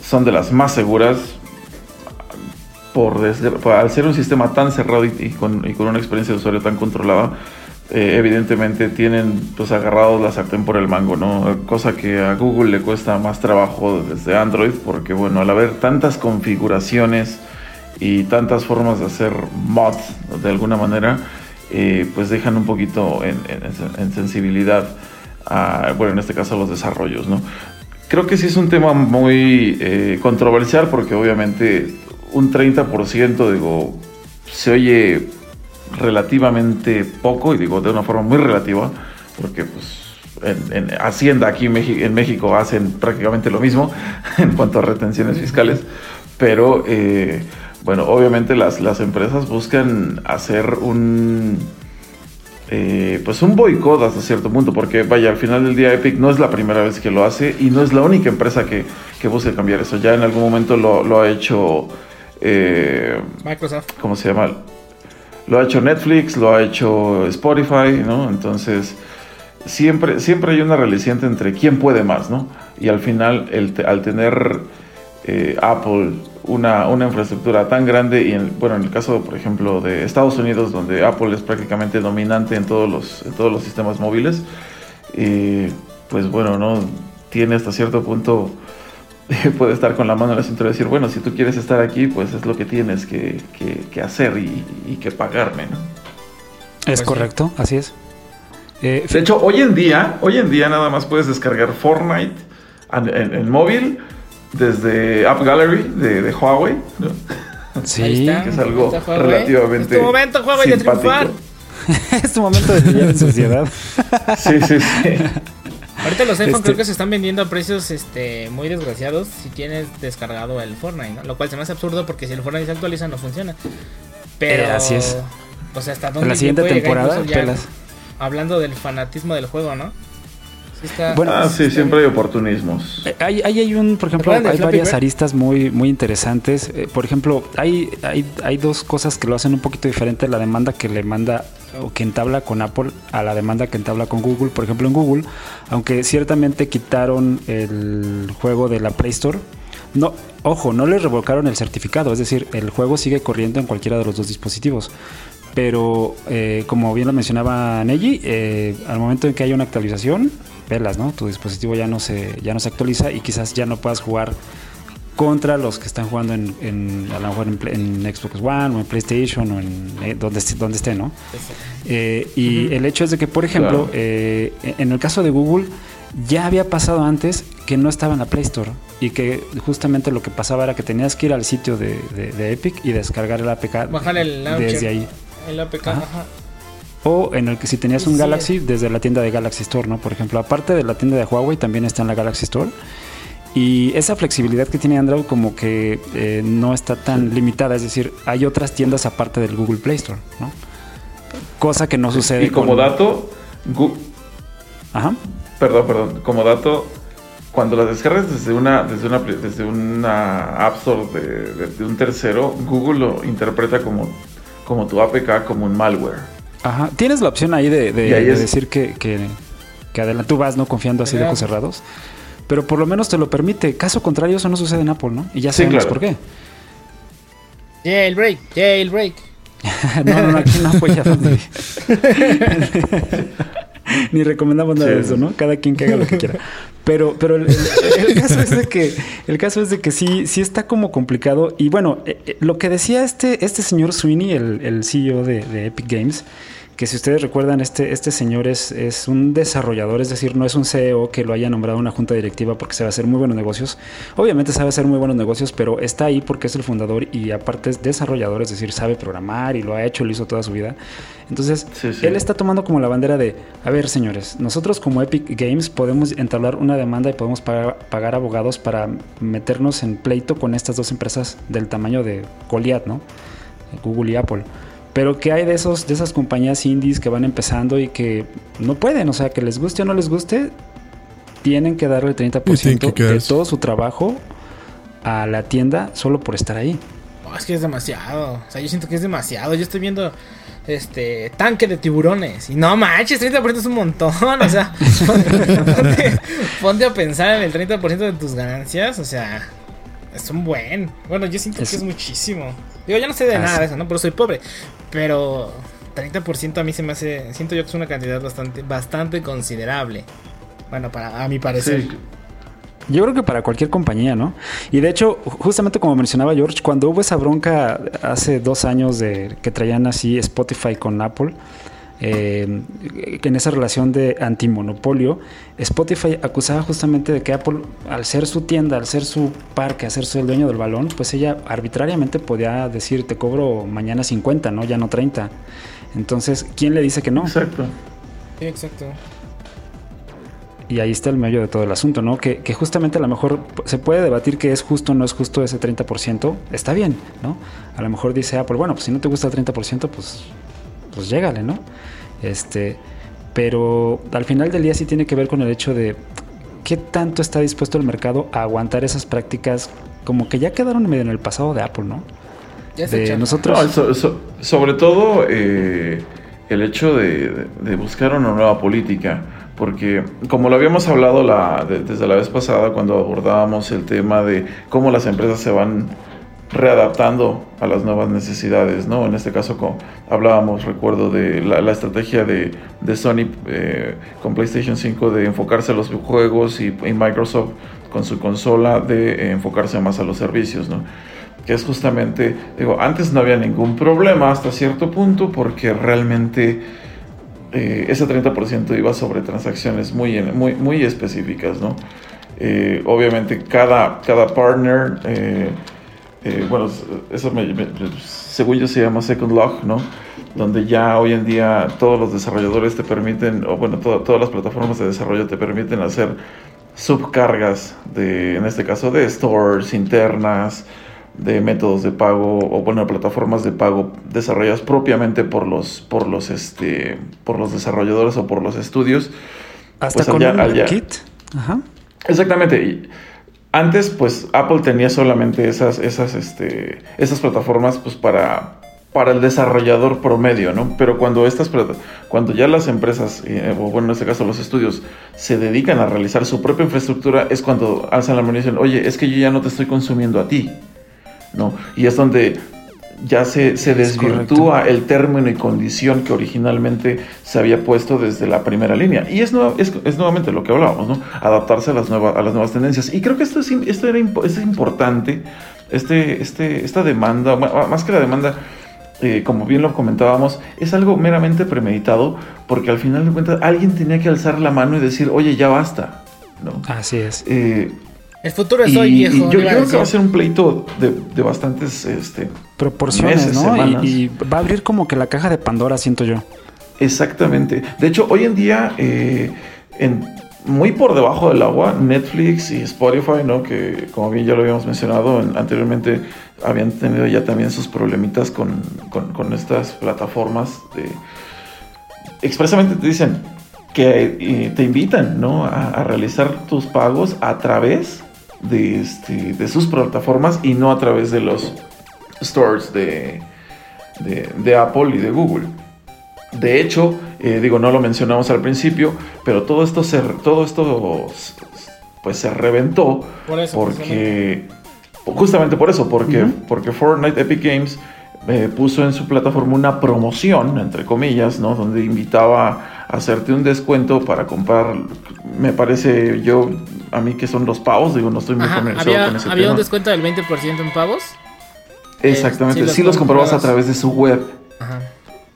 son de las más seguras por, al ser un sistema tan cerrado y, con, una experiencia de usuario tan controlada, eh, evidentemente tienen pues agarrados la sartén por el mango, ¿no? Cosa que a Google le cuesta más trabajo desde Android, porque bueno, al haber tantas configuraciones y tantas formas de hacer mods de alguna manera, eh, pues dejan un poquito en, sensibilidad a, bueno, en este caso a los desarrollos, ¿no? Creo que sí es un tema muy eh, controversial porque obviamente un 30%, digo, se oye relativamente poco, y digo de una forma muy relativa, porque pues en, Hacienda aquí en México, hacen prácticamente lo mismo en cuanto a retenciones fiscales, pero eh, bueno, obviamente las, las empresas buscan hacer un eh, pues un boicot hasta cierto punto, porque vaya, al final del día Epic no es la primera vez que lo hace y no es la única empresa que, que busca cambiar eso. Ya en algún momento lo, lo ha hecho eh, Microsoft. ¿Cómo se llama? Lo ha hecho Netflix, lo ha hecho Spotify, ¿no? Entonces, siempre, siempre hay una reliciente entre quién puede más, ¿no? Y al final, el, al tener eh, Apple una, una, infraestructura tan grande, y en, bueno, en el caso, por ejemplo, de Estados Unidos, donde Apple es prácticamente dominante en todos los, en todos los sistemas móviles, eh, pues bueno, ¿no? Tiene hasta cierto punto puede estar con la mano en la cintura y decir, bueno, si tú quieres estar aquí, pues es lo que tienes que, hacer y, que pagarme, ¿no? Es pues correcto, así es. Eh, de hecho, hoy en día, hoy en día nada más puedes descargar Fortnite en, móvil desde App Gallery de, Huawei, ¿no? Sí, que es algo relativamente. Es tu momento, Huawei, de triunfar. es tu momento de brillar en sociedad. sí, sí, sí. Ahorita los iPhone creo este que se están vendiendo a precios este, muy desgraciados si tienes descargado el Fortnite, ¿no? Lo cual se me hace absurdo porque si el Fortnite se actualiza no funciona. Pero eh, así es. O sea, hasta dónde la siguiente temporada pelas. Hablando del fanatismo del juego, ¿no? Sí bueno, ah, sí, siempre hay oportunismos. Eh, hay, hay, un, por ejemplo, hay varias aristas muy, muy interesantes. Eh, por ejemplo, hay, hay, hay dos cosas que lo hacen un poquito diferente. La demanda que le manda o que entabla con Apple a la demanda que entabla con Google. Por ejemplo, en Google, aunque ciertamente quitaron el juego de la Play Store, no, ojo, no les revocaron el certificado, es decir, el juego sigue corriendo en cualquiera de los dos dispositivos. Pero eh, como bien lo mencionaba Neji, eh, al momento en que hay una actualización, velas, ¿no? Tu dispositivo ya no se, ya no se actualiza y quizás ya no puedas jugar contra los que están jugando en, a lo mejor en, Xbox One o en PlayStation o en eh, donde, donde esté, ¿no? Eh, y el hecho es de que, por ejemplo, eh, en el caso de Google, ya había pasado antes que no estaba en la Play Store y que justamente lo que pasaba era que tenías que ir al sitio de, Epic y descargar el APK Bajar el desde ahí. El APK, O en el que si tenías un Galaxy, desde la tienda de Galaxy Store, ¿no? Por ejemplo, aparte de la tienda de Huawei, también está en la Galaxy Store. Y esa flexibilidad que tiene Android como que eh, no está tan limitada, es decir, hay otras tiendas aparte del Google Play Store, ¿no? Cosa que no sucede. Y como dato, Ajá. Perdón, perdón. Como dato, cuando las descargas desde una, desde una, desde una App Store de, un tercero, Google lo interpreta como, como tu APK, como un malware. Ajá. Tienes la opción ahí de, decir que, que, que adelante tú vas no confiando así de ojos cerrados pero por lo menos te lo permite. Caso contrario, eso no sucede en Apple, ¿no? Y ya sabemos por qué. Jailbreak, jailbreak. no, no, no, aquí no apoyamos ni, ni recomendamos nada de eso, ¿no? Cada quien que haga lo que quiera. Pero, pero el, caso es de que, el caso es de que sí, sí está como complicado. Y bueno, eh, eh, lo que decía este, este señor Sweeney, el, el CEO de, de Epic Games, que si ustedes recuerdan, este, este señor es, es, un desarrollador, es decir, no es un CEO que lo haya nombrado una junta directiva porque sabe hacer muy buenos negocios. Obviamente sabe hacer muy buenos negocios, pero está ahí porque es el fundador y aparte es desarrollador, es decir, sabe programar y lo ha hecho, lo hizo toda su vida. Entonces, él está tomando como la bandera de, a ver, señores, nosotros como Epic Games podemos entablar una demanda y podemos pagar, pagar abogados para meternos en pleito con estas dos empresas del tamaño de Goliath, ¿no? Google y Apple. Pero que hay de esos, de esas compañías indies que van empezando y que no pueden, o sea, que les guste o no les guste, tienen que darle el 30% de todo su trabajo a la tienda solo por estar ahí. Oh, es que es demasiado. O sea, yo siento que es demasiado. Yo estoy viendo este tanque de tiburones. Y no manches, 30% es un montón. O sea, ponte, ponte a pensar en el 30% de tus ganancias. O sea, es un buen. Bueno, yo siento Es- que es muchísimo. Digo, yo no sé de nada de eso, ¿no? Pero soy pobre. Pero 30% a mí se me hace. Siento yo que es una cantidad bastante, bastante considerable. Bueno, para, a mi parecer. Yo creo que para cualquier compañía, ¿no? Y de hecho, ju- justamente como mencionaba George, cuando hubo esa bronca hace dos años de que traían así Spotify con Apple, eh, en esa relación de antimonopolio, Spotify acusaba justamente de que Apple, al ser su tienda, al ser su parque, al ser su el dueño del balón, pues ella arbitrariamente podía decir, te cobro mañana 50, ¿no? Ya no 30. Entonces, ¿quién le dice que no? exacto. Sí, exacto. Y ahí está el medio de todo el asunto, ¿no? Que, que justamente a lo mejor se puede debatir que es justo o no es justo ese 30%. Está bien, ¿no? A lo mejor dice Apple, bueno, pues si no te gusta el 30%, pues, pues llégale, ¿no? Este, pero al final del día sí tiene que ver con el hecho de qué tanto está dispuesto el mercado a aguantar esas prácticas como que ya quedaron medio en el pasado de Apple, ¿no? Ya se De echan. nosotros. No, so- so- sobre todo eh, el hecho de, de- de buscar una nueva política, porque como lo habíamos hablado la, de- desde la vez pasada cuando abordábamos el tema de cómo las empresas se van readaptando a las nuevas necesidades, ¿no? En este caso co- hablábamos, recuerdo, de la, estrategia de, Sony eh, con PlayStation 5 de enfocarse a los juegos y, Microsoft con su consola de eh, enfocarse más a los servicios, ¿no? que es justamente, digo, antes no había ningún problema hasta cierto punto porque realmente eh, ese 30% iba sobre transacciones muy, muy, muy específicas, ¿no? Eh, obviamente cada, cada partner, eh, bueno, eso me- me- según yo se llama Second Log, ¿no? Donde ya hoy en día todos los desarrolladores te permiten, o bueno, to- todas las plataformas de desarrollo te permiten hacer subcargas de, en este caso, de stores internas, de métodos de pago o bueno plataformas de pago desarrolladas propiamente por los por los este por los desarrolladores o por los estudios Hasta pues con allá- un allá. kit. Ajá. exactamente y antes pues Apple tenía solamente esas esas este esas plataformas pues para para el desarrollador promedio, ¿no? Pero cuando estas cuando ya las empresas, eh, o bueno, en este caso los estudios, se dedican a realizar su propia infraestructura, es cuando alzan la mano y dicen, oye, es que yo ya no te estoy consumiendo a ti, ¿no? Y es donde ya se, se Es desvirtúa el término y condición que originalmente se había puesto desde la primera línea. Y es, nueva- es, es nuevamente lo que hablábamos, ¿no? Adaptarse a las, nuevas a las nuevas tendencias. Y creo que esto es, esto era impo- es importante, este, este, esta demanda, ma- más que la demanda, eh, como bien lo comentábamos, es algo meramente premeditado, porque al final de cuentas alguien tenía que alzar la mano y decir, oye, ya basta, ¿no? Así es. Eh, El futuro es y, hoy, viejo. y yo creo que va a ser un pleito de, de bastantes este, Proporciones, meses, ¿no? semanas. Y, y va a abrir como que la caja de Pandora, siento yo. Exactamente. De hecho, hoy en día, eh, en, muy por debajo del agua, Netflix y Spotify, ¿no? Que como bien ya lo habíamos mencionado en- anteriormente, habían tenido ya también sus problemitas con, con- con estas plataformas. De, expresamente te dicen que eh, te invitan, ¿no? A, a realizar tus pagos a través de, este, de sus plataformas y no a través de los stores de, de, de Apple y de Google. De hecho, eh, digo, no lo mencionamos al principio, pero todo esto se, todo esto pues se reventó Por eso, porque justamente por eso, porque, porque Fortnite Epic Games eh, puso en su plataforma una promoción, entre comillas, ¿no? Donde invitaba a hacerte un descuento para comprar, me parece yo, a mí que son los pavos, digo, no estoy muy Ajá, familiarizado había, con ese había un descuento del 20% en pavos. Exactamente, Eh, sí sí, los comprabas a través de su web. Ajá.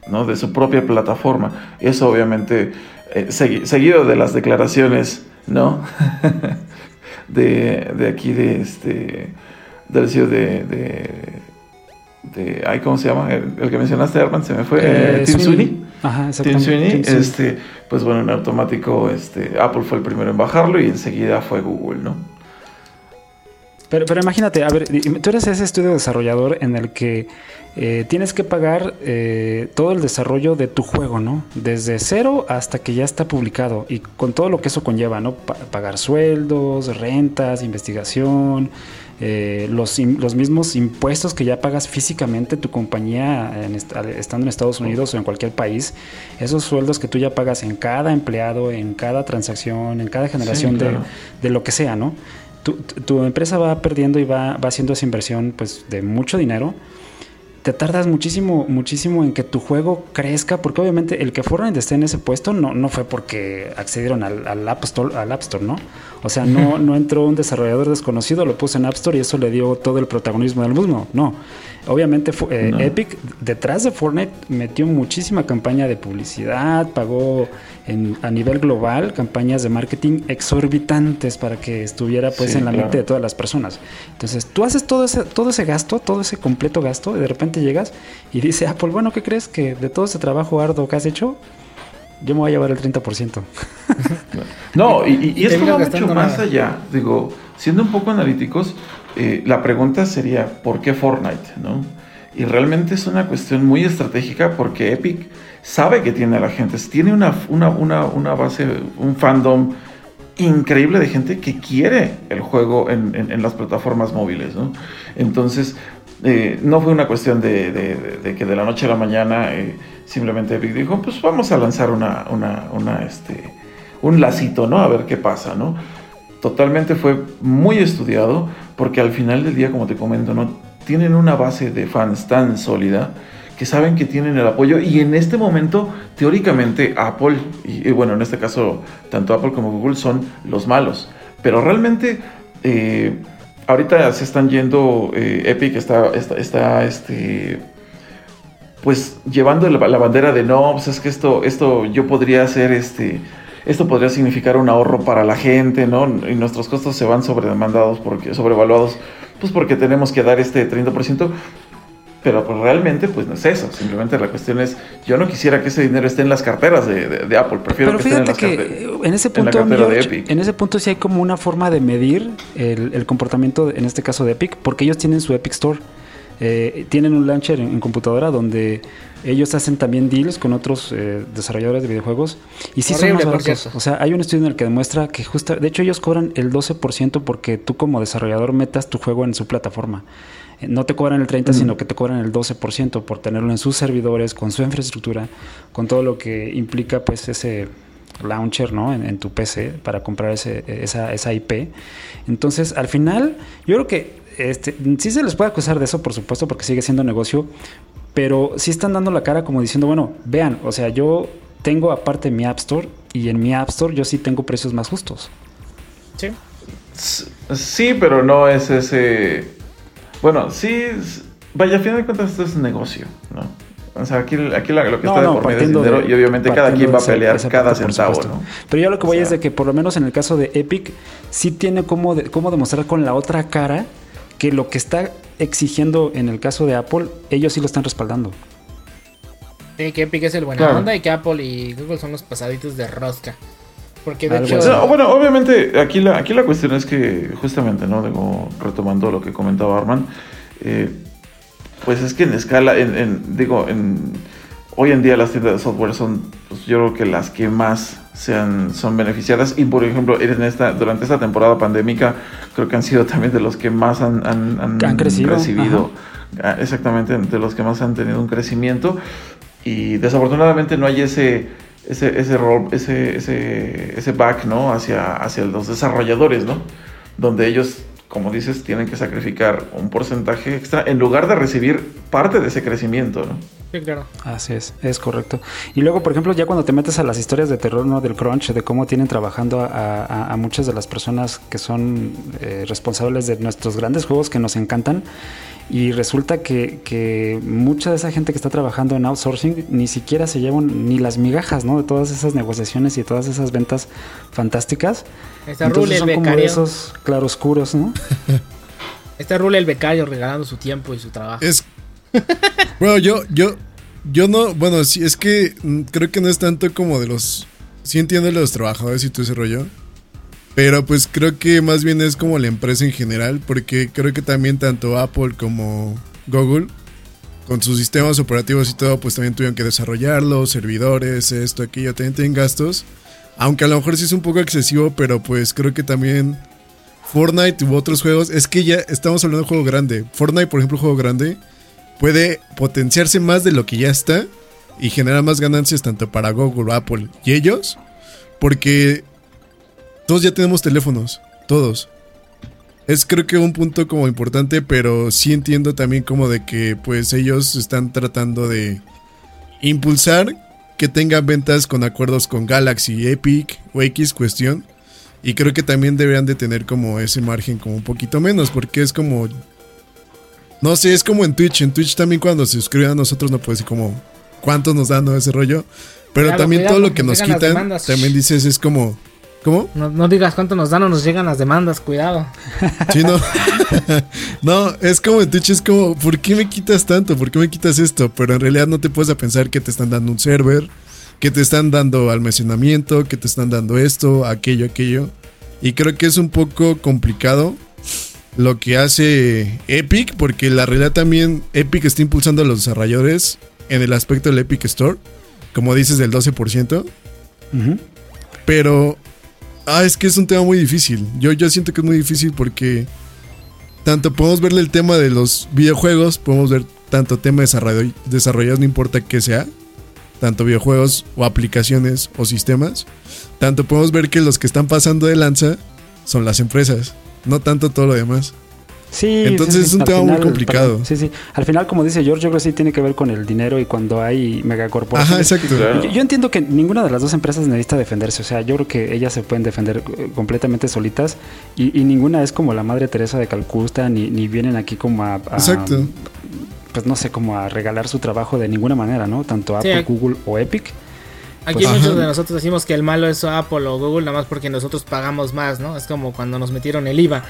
¿no? de su propia plataforma. Eso obviamente eh, segui- seguido de las declaraciones, ¿no? de, de aquí de este del CEO de, de, de ay, ¿cómo se llama? El, el que mencionaste, Arman, se me fue. eh, Tim Sweeney. Ajá, Tim exactamente. Sweeney, Tim Sweeney. este, pues bueno, en automático, este, Apple fue el primero en bajarlo y enseguida fue Google, ¿no? Pero, pero imagínate, a ver, tú eres ese estudio desarrollador en el que eh, tienes que pagar eh, todo el desarrollo de tu juego, ¿no? Desde cero hasta que ya está publicado y con todo lo que eso conlleva, ¿no? pagar sueldos, rentas, investigación, eh, los, los, mismos impuestos que ya pagas físicamente tu compañía estando en Estados Unidos o en cualquier país, esos sueldos que tú ya pagas en cada empleado, en cada transacción, en cada generación de, de, lo que sea, ¿no? Tu, tu, empresa va perdiendo y va, va haciendo esa inversión pues, de mucho dinero te tardas muchísimo, muchísimo en que tu juego crezca, porque obviamente el que Fortnite esté en ese puesto no, no fue porque accedieron al, al, App Store, al App Store, ¿no? O sea, no, no entró un desarrollador desconocido, lo puso en App Store y eso le dio todo el protagonismo del mundo. No. Obviamente eh, Epic detrás de Fortnite metió muchísima campaña de publicidad, pagó a nivel global campañas de marketing exorbitantes para que estuviera pues en la mente de todas las personas. Entonces tú haces todo ese, todo ese gasto, todo ese completo gasto, y de repente llegas y dice Apple, bueno, ¿qué crees? Que de todo ese trabajo arduo que has hecho, yo me voy a llevar el 30%. no, y, y, esto va mucho más allá. Digo, siendo un poco analíticos, eh, la pregunta sería, ¿por qué Fortnite? ¿no? Y realmente es una cuestión muy estratégica porque Epic sabe que tiene a la gente, tiene una, una, base, un fandom increíble de gente que quiere el juego en, las plataformas móviles. ¿no? Entonces, eh, no fue una cuestión de, que de la noche a la mañana eh, simplemente Epic dijo, pues vamos a lanzar una, este, un lacito, ¿no? A ver qué pasa, ¿no? Totalmente fue muy estudiado porque al final del día, como te comento, ¿no? Tienen una base de fans tan sólida que saben que tienen el apoyo y en este momento teóricamente Apple y, bueno en este caso tanto Apple como Google son los malos pero realmente eh, ahorita se están yendo eh, Epic está, está, este pues llevando la, bandera de no pues es que esto esto yo podría hacer este esto podría significar un ahorro para la gente, ¿no? Y nuestros costos se van sobredemandados, porque, sobrevaluados, pues porque tenemos que dar este 30%. Pero pues realmente pues no es eso, simplemente la cuestión es, yo no quisiera que ese dinero esté en las carteras de, Apple, prefiero que esté en, las que en ese punto, en, ese punto sí hay como una forma de medir el, comportamiento, en este caso de Epic, porque ellos tienen su Epic Store. Eh, tienen un launcher en, computadora donde ellos hacen también deals con otros eh, desarrolladores de videojuegos y sí son más baratos. O sea, hay un estudio en el que demuestra que justo, de hecho ellos cobran el 12% porque tú como desarrollador metas tu juego en su plataforma no te cobran el 30, sino que te cobran el 12% por tenerlo en sus servidores, con su infraestructura, con todo lo que implica pues ese launcher ¿no? en, tu PC para comprar ese, esa, esa IP. Entonces, al final, yo creo que este, sí se les puede acusar de eso, por supuesto, porque sigue siendo negocio, pero sí están dando la cara como diciendo, bueno, vean, o sea, yo tengo aparte mi App Store y en mi App Store yo sí tengo precios más justos. Sí. Sí, pero no es ese bueno, sí, vaya, a fin de cuentas esto es negocio, ¿no? O sea, aquí, aquí lo que está de por medio es dinero y obviamente cada quien va a pelear cada centavo, ¿no? Pero yo lo que voy es de que por lo menos en el caso de Epic sí tiene cómo, cómo demostrar con la otra cara que lo que está exigiendo en el caso de Apple, ellos sí lo están respaldando. Sí, que Epic es el buena onda y que Apple y Google son los pasaditos de rosca. Porque de hecho... bueno, obviamente aquí la, aquí la cuestión es que justamente, ¿no? Digo, retomando lo que comentaba Arman, eh, pues es que en escala, en, digo, en, hoy en día las tiendas de software son, pues yo creo que las que más sean, son beneficiadas y por ejemplo en esta, durante esta temporada pandémica creo que han sido también de los que más han, han, crecido. recibido, ah, exactamente, de los que más han tenido un crecimiento y desafortunadamente no hay ese ese, ese rol, ese, ese, ese back, ¿no? Hacia, hacia los desarrolladores, ¿no? Donde ellos, como dices, tienen que sacrificar un porcentaje extra en lugar de recibir parte de ese crecimiento, ¿no? Sí, claro. Así es, es correcto. Y luego, por ejemplo, ya cuando te metes a las historias de terror, ¿no? Del crunch, de cómo tienen trabajando a, a, muchas de las personas que son eh, responsables de nuestros grandes juegos que nos encantan y resulta que, mucha de esa gente que está trabajando en outsourcing ni siquiera se llevan ni las migajas, ¿no? De todas esas negociaciones y todas esas ventas fantásticas. Está Entonces son el becario. como esos claroscuros, ¿no? Está Rule el becario regalando su tiempo y su trabajo. Es... bueno, yo, yo, yo no, bueno, sí, es que mm, creo que no es tanto como de los... Sí entiendo de los trabajadores y todo ese rollo. Pero pues creo que más bien es como la empresa en general, porque creo que también tanto Apple como Google, con sus sistemas operativos y todo, pues también tuvieron que desarrollarlo, servidores, esto, aquello, también tienen gastos. Aunque a lo mejor sí es un poco excesivo, pero pues creo que también Fortnite u otros juegos, es que ya estamos hablando de juego grande. Fortnite, por ejemplo, juego grande, puede potenciarse más de lo que ya está y generar más ganancias tanto para Google, Apple y ellos, porque todos ya tenemos teléfonos, todos. Es creo que un punto como importante, pero sí entiendo también como de que pues ellos están tratando de impulsar que tengan ventas con acuerdos con Galaxy, Epic o X cuestión. Y creo que también deberían de tener como ese margen como un poquito menos, porque es como... No sé, es como en Twitch. En Twitch también cuando se suscriben a nosotros no puede decir como cuánto nos dan ese rollo. Pero Cuidado, también cuidado, todo lo que nos quitan, también dices es como... ¿Cómo? No, no digas cuánto nos dan o nos llegan las demandas, cuidado. Sí, no. no, es como en Twitch, es como, ¿por qué me quitas tanto? ¿Por qué me quitas esto? Pero en realidad no te puedes a pensar que te están dando un server, que te están dando almacenamiento, que te están dando esto, aquello, aquello. Y creo que es un poco complicado lo que hace Epic, porque la realidad también Epic está impulsando a los desarrolladores en el aspecto del Epic Store, como dices, del 12%. Ujú. Pero. Ah, es que es un tema muy difícil. Yo, yo siento que es muy difícil porque. Tanto podemos verle el tema de los videojuegos, podemos ver tanto tema de desarrollo, desarrollados, no importa qué sea. Tanto videojuegos o aplicaciones o sistemas. Tanto podemos ver que los que están pasando de lanza son las empresas. No tanto todo lo demás. Sí, Entonces sí, es un al tema muy complicado. perdón, sí, sí. Al final, como dice George, yo creo que sí tiene que ver con el dinero y cuando hay Ajá, megacorporaciones. exacto. Claro. Yo, yo entiendo que ninguna de las dos empresas necesita defenderse. O sea, yo creo que ellas se pueden defender eh, completamente solitas y, y ninguna es como la Madre Teresa de Calcuta ni, ni vienen aquí como a, a- Exacto. pues no sé, como a regalar su trabajo de ninguna manera, ¿no? Tanto Apple, Google o Epic. Aquí Pues- muchos Ajá. de nosotros decimos que el malo es Apple o Google, nada más porque nosotros pagamos más, ¿no? Es como cuando nos metieron el IVA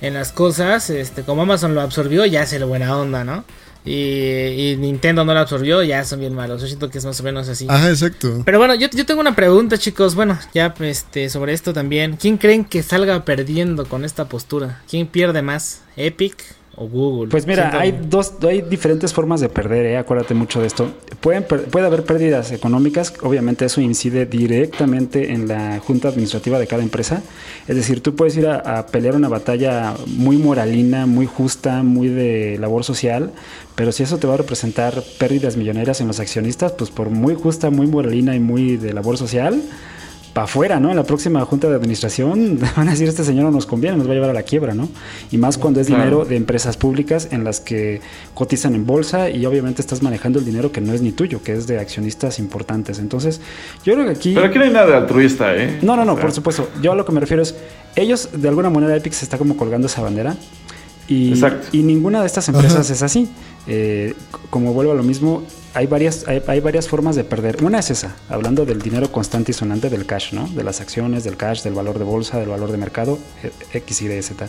en las cosas, este, como Amazon lo absorbió, ya es el buena onda, ¿no? Y, y Nintendo no lo absorbió, ya son bien malos. Yo siento que es más o menos así. Ajá, exacto. Pero bueno, yo, yo tengo una pregunta, chicos. Bueno, ya este, sobre esto también. ¿Quién creen que salga perdiendo con esta postura? ¿Quién pierde más? ¿Epic o Google? Pues mira, hay dos, hay diferentes formas de perder, ¿eh? acuérdate mucho de esto. Pueden, puede haber pérdidas económicas, obviamente eso incide directamente en la junta administrativa de cada empresa. Es decir, tú puedes ir a, a pelear una batalla muy moralina, muy justa, muy de labor social, pero si eso te va a representar pérdidas millonarias en los accionistas, pues por muy justa, muy moralina y muy de labor social, para afuera, ¿no? En la próxima junta de administración van a decir, este señor no nos conviene, nos va a llevar a la quiebra, ¿no? Y más cuando es Claro. dinero de empresas públicas en las que cotizan en bolsa y obviamente estás manejando el dinero que no es ni tuyo, que es de accionistas importantes. Entonces, yo creo que aquí... Pero aquí no hay nada de altruista, ¿eh? No, no, no, O sea, por supuesto. Yo a lo que me refiero es, ellos de alguna manera Epic se está como colgando esa bandera y, ninguna de estas empresas Ajá. es así. Eh, como vuelvo a lo mismo, hay varias, hay, hay varias formas de perder. Una es esa, hablando del dinero constante y sonante del cash, ¿no? De las acciones, del cash, del valor de bolsa, del valor de mercado, eh, X, Y, Z.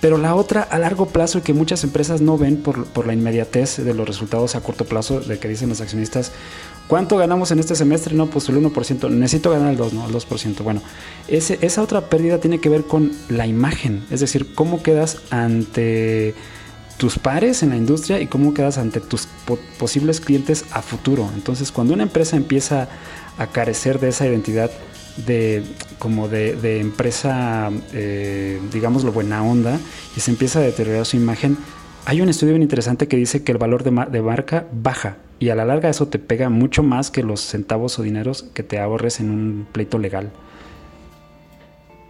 Pero la otra a largo plazo que muchas empresas no ven por, por la inmediatez de los resultados a corto plazo de que dicen los accionistas, ¿cuánto ganamos en este semestre? No, pues el 1%, necesito ganar el 2, ¿no? El 2%. Bueno, esa otra pérdida tiene que ver con la imagen, es decir, cómo quedas ante tus pares en la industria y cómo quedas ante tus po- posibles clientes a futuro. Entonces, cuando una empresa empieza a carecer de esa identidad de como de, de empresa, eh, digámoslo buena onda, y se empieza a deteriorar su imagen, hay un estudio bien interesante que dice que el valor de, ma- de marca baja y a la larga eso te pega mucho más que los centavos o dineros que te ahorres en un pleito legal.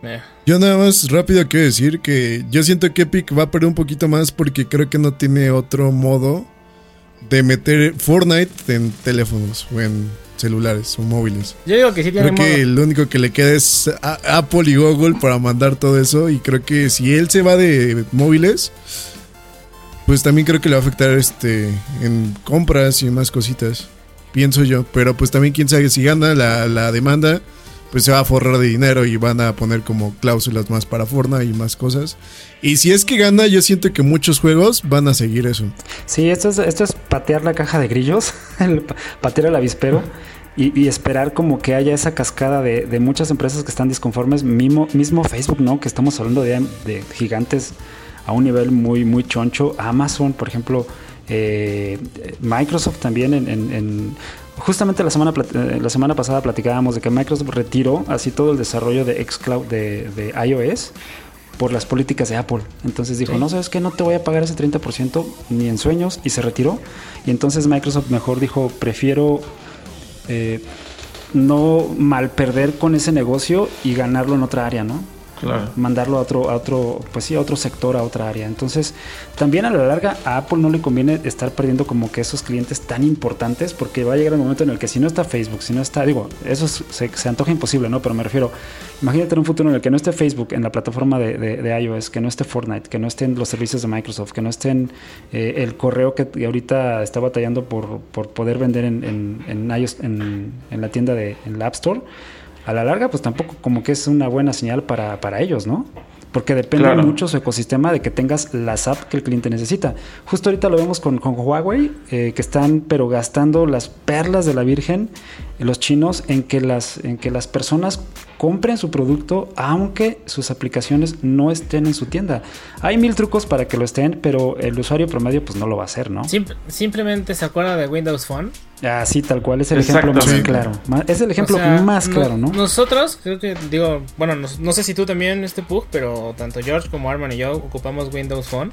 Eh, Yo nada más rápido quiero decir que yo siento que Epic va a perder un poquito más porque creo que no tiene otro modo de meter Fortnite en teléfonos o en celulares o móviles. Yo digo que sí tiene Creo que modo. lo único que le queda es a- Apple y Google para mandar todo eso y creo que si él se va de móviles, pues también creo que le va a afectar este en compras y más cositas, pienso yo. Pero pues también quién sabe si gana la, la demanda, pues se va a forrar de dinero y van a poner como cláusulas más para Fortnite y más cosas. Y si es que gana, yo siento que muchos juegos van a seguir eso. Sí, esto es, esto es patear la caja de grillos, el pa- patear al avispero. y, y esperar como que haya esa cascada de, de muchas empresas que están disconformes, mismo, mismo Facebook, ¿no? Que estamos hablando de, de gigantes a un nivel muy, muy choncho. Amazon, por ejemplo, eh, Microsoft también en, en- en- Justamente la semana, eh, la semana pasada platicábamos de que Microsoft retiró así todo el desarrollo de xCloud de, de iOS por las políticas de Apple. Entonces dijo, Sí. no, ¿sabes qué? No te voy a pagar ese 30% ni en sueños y se retiró. Y entonces Microsoft mejor dijo, prefiero eh, no mal perder con ese negocio y ganarlo en otra área, ¿no? Mandarlo a otro, a otro, pues sí, a otro sector, a otra área. Entonces, también a la larga a Apple no le conviene estar perdiendo como que esos clientes tan importantes, porque va a llegar el momento en el que si no está Facebook, si no está, digo, eso es- se, se antoja imposible, ¿no? Pero me refiero, imagínate en un futuro en el que no esté Facebook en la plataforma de, iOS, que no esté Fortnite, que no estén los servicios de Microsoft, que no estén eh, el correo que ahorita está batallando por, por poder vender en, en, en iOS, en, en la tienda de, en la App Store a la larga, pues tampoco como que es una buena señal para, para ellos, ¿no? Porque depende Claro. mucho su ecosistema de que tengas las apps que el cliente necesita. Justo ahorita lo vemos con, con Huawei, eh, que están pero gastando las perlas de la Virgen, eh, los chinos, en que las, en que las personas compren su producto aunque sus aplicaciones no estén en su tienda. Hay mil trucos para que lo estén, pero el usuario promedio pues no lo va a hacer, ¿no? Simp- simplemente se acuerda de Windows Phone. Así tal cual es el ejemplo más claro. Es el ejemplo O sea, más claro, ¿no? Nosotros, creo que, digo, bueno, no, no sé si tú también, este Pug, pero tanto George como Arman y yo ocupamos Windows Phone.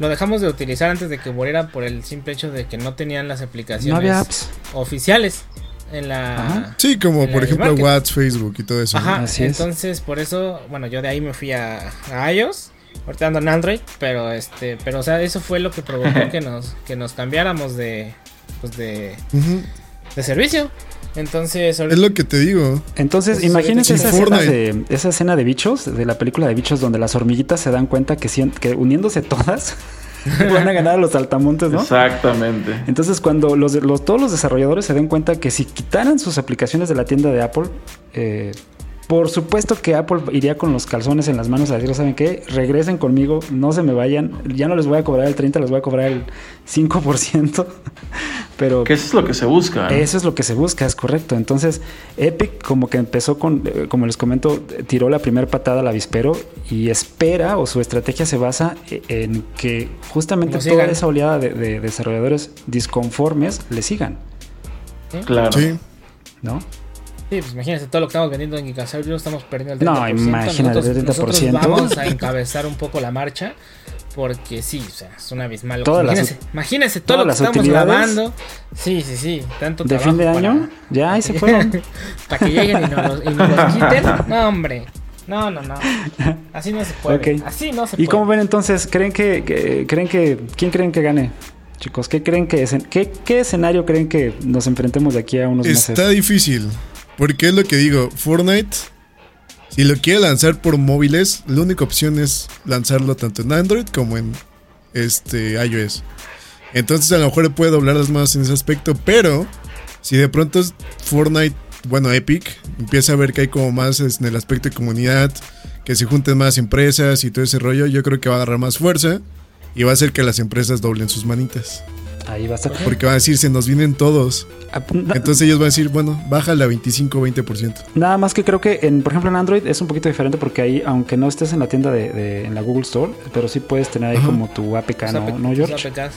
Lo dejamos de utilizar antes de que muriera por el simple hecho de que no tenían las aplicaciones No había apps. oficiales en la. Ajá. Sí, como por ejemplo. WhatsApp, Facebook y todo eso. ¿no? Ajá, es. entonces por eso, bueno, yo de ahí me fui a, a iOS. Ahorita ando en Android, pero este, pero o sea, eso fue lo que provocó que nos, que nos cambiáramos de, pues de, de servicio. Entonces, ahorita- Es lo que te digo. Entonces, Pues, imagínense esa escena, de, esa escena de bichos, de la película de bichos, donde las hormiguitas se dan cuenta que, que uniéndose todas van a ganar a los altamontes, ¿no? Exactamente. Entonces, cuando los, los- todos los desarrolladores se den cuenta que si quitaran sus aplicaciones de la tienda de Apple, eh, por supuesto que Apple iría con los calzones en las manos a decir, ¿saben qué? Regresen conmigo, no se me vayan, ya no les voy a cobrar el 30, les voy a cobrar el 5%, pero... Que eso es lo que se busca. Eso es lo que se busca, es correcto. Entonces, Epic como que empezó con, eh, como les comento, eh, tiró la primera patada al avispero y espera o su estrategia se basa e- en que justamente toda esa oleada de, de desarrolladores disconformes le sigan, Claro. Sí. ¿no? Sí, pues imagínense todo lo que estamos vendiendo en Gigasaurios, estamos perdiendo el 30%. No, imagínate, nosotros, el 30%. nosotros vamos a encabezar un poco la marcha. Porque sí, o sea, es un abismal. Todas las imagínense, imagínense todo todas lo que las estamos grabando. Sí, sí, sí. Tanto De fin de para- año, ya ahí se fueron. para que lleguen y nos, los- y nos los quiten. No, hombre. No, no, no. Así no se puede. Así no se ¿Y puede. cómo ven entonces? ¿Creen que, que- creen que quién creen que gane? Chicos, ¿qué creen que es, qué, qué escenario creen que nos enfrentemos de aquí a unos Está meses? difícil. Porque es lo que digo, Fortnite, si lo quiere lanzar por móviles, la única opción es lanzarlo tanto en Android como en este iOS. Entonces a lo mejor puede doblar las manos en ese aspecto, pero si de pronto Fortnite, bueno, Epic, empieza a ver que hay como más en el aspecto de comunidad, que se junten más empresas y todo ese rollo, yo creo que va a agarrar más fuerza y va a hacer que las empresas doblen sus manitas. Ahí va a estar. Porque van a decir, se nos vienen todos. Ah, na- Entonces ellos van a decir, bueno, bájala a 25-20%. Nada más que creo que, en, por ejemplo, en Android es un poquito diferente porque ahí, aunque no estés en la tienda de, de- en la Google Store, pero sí puedes tener ahí Ajá. como tu APK, Los ¿no, APK, ¿no los George? APKs.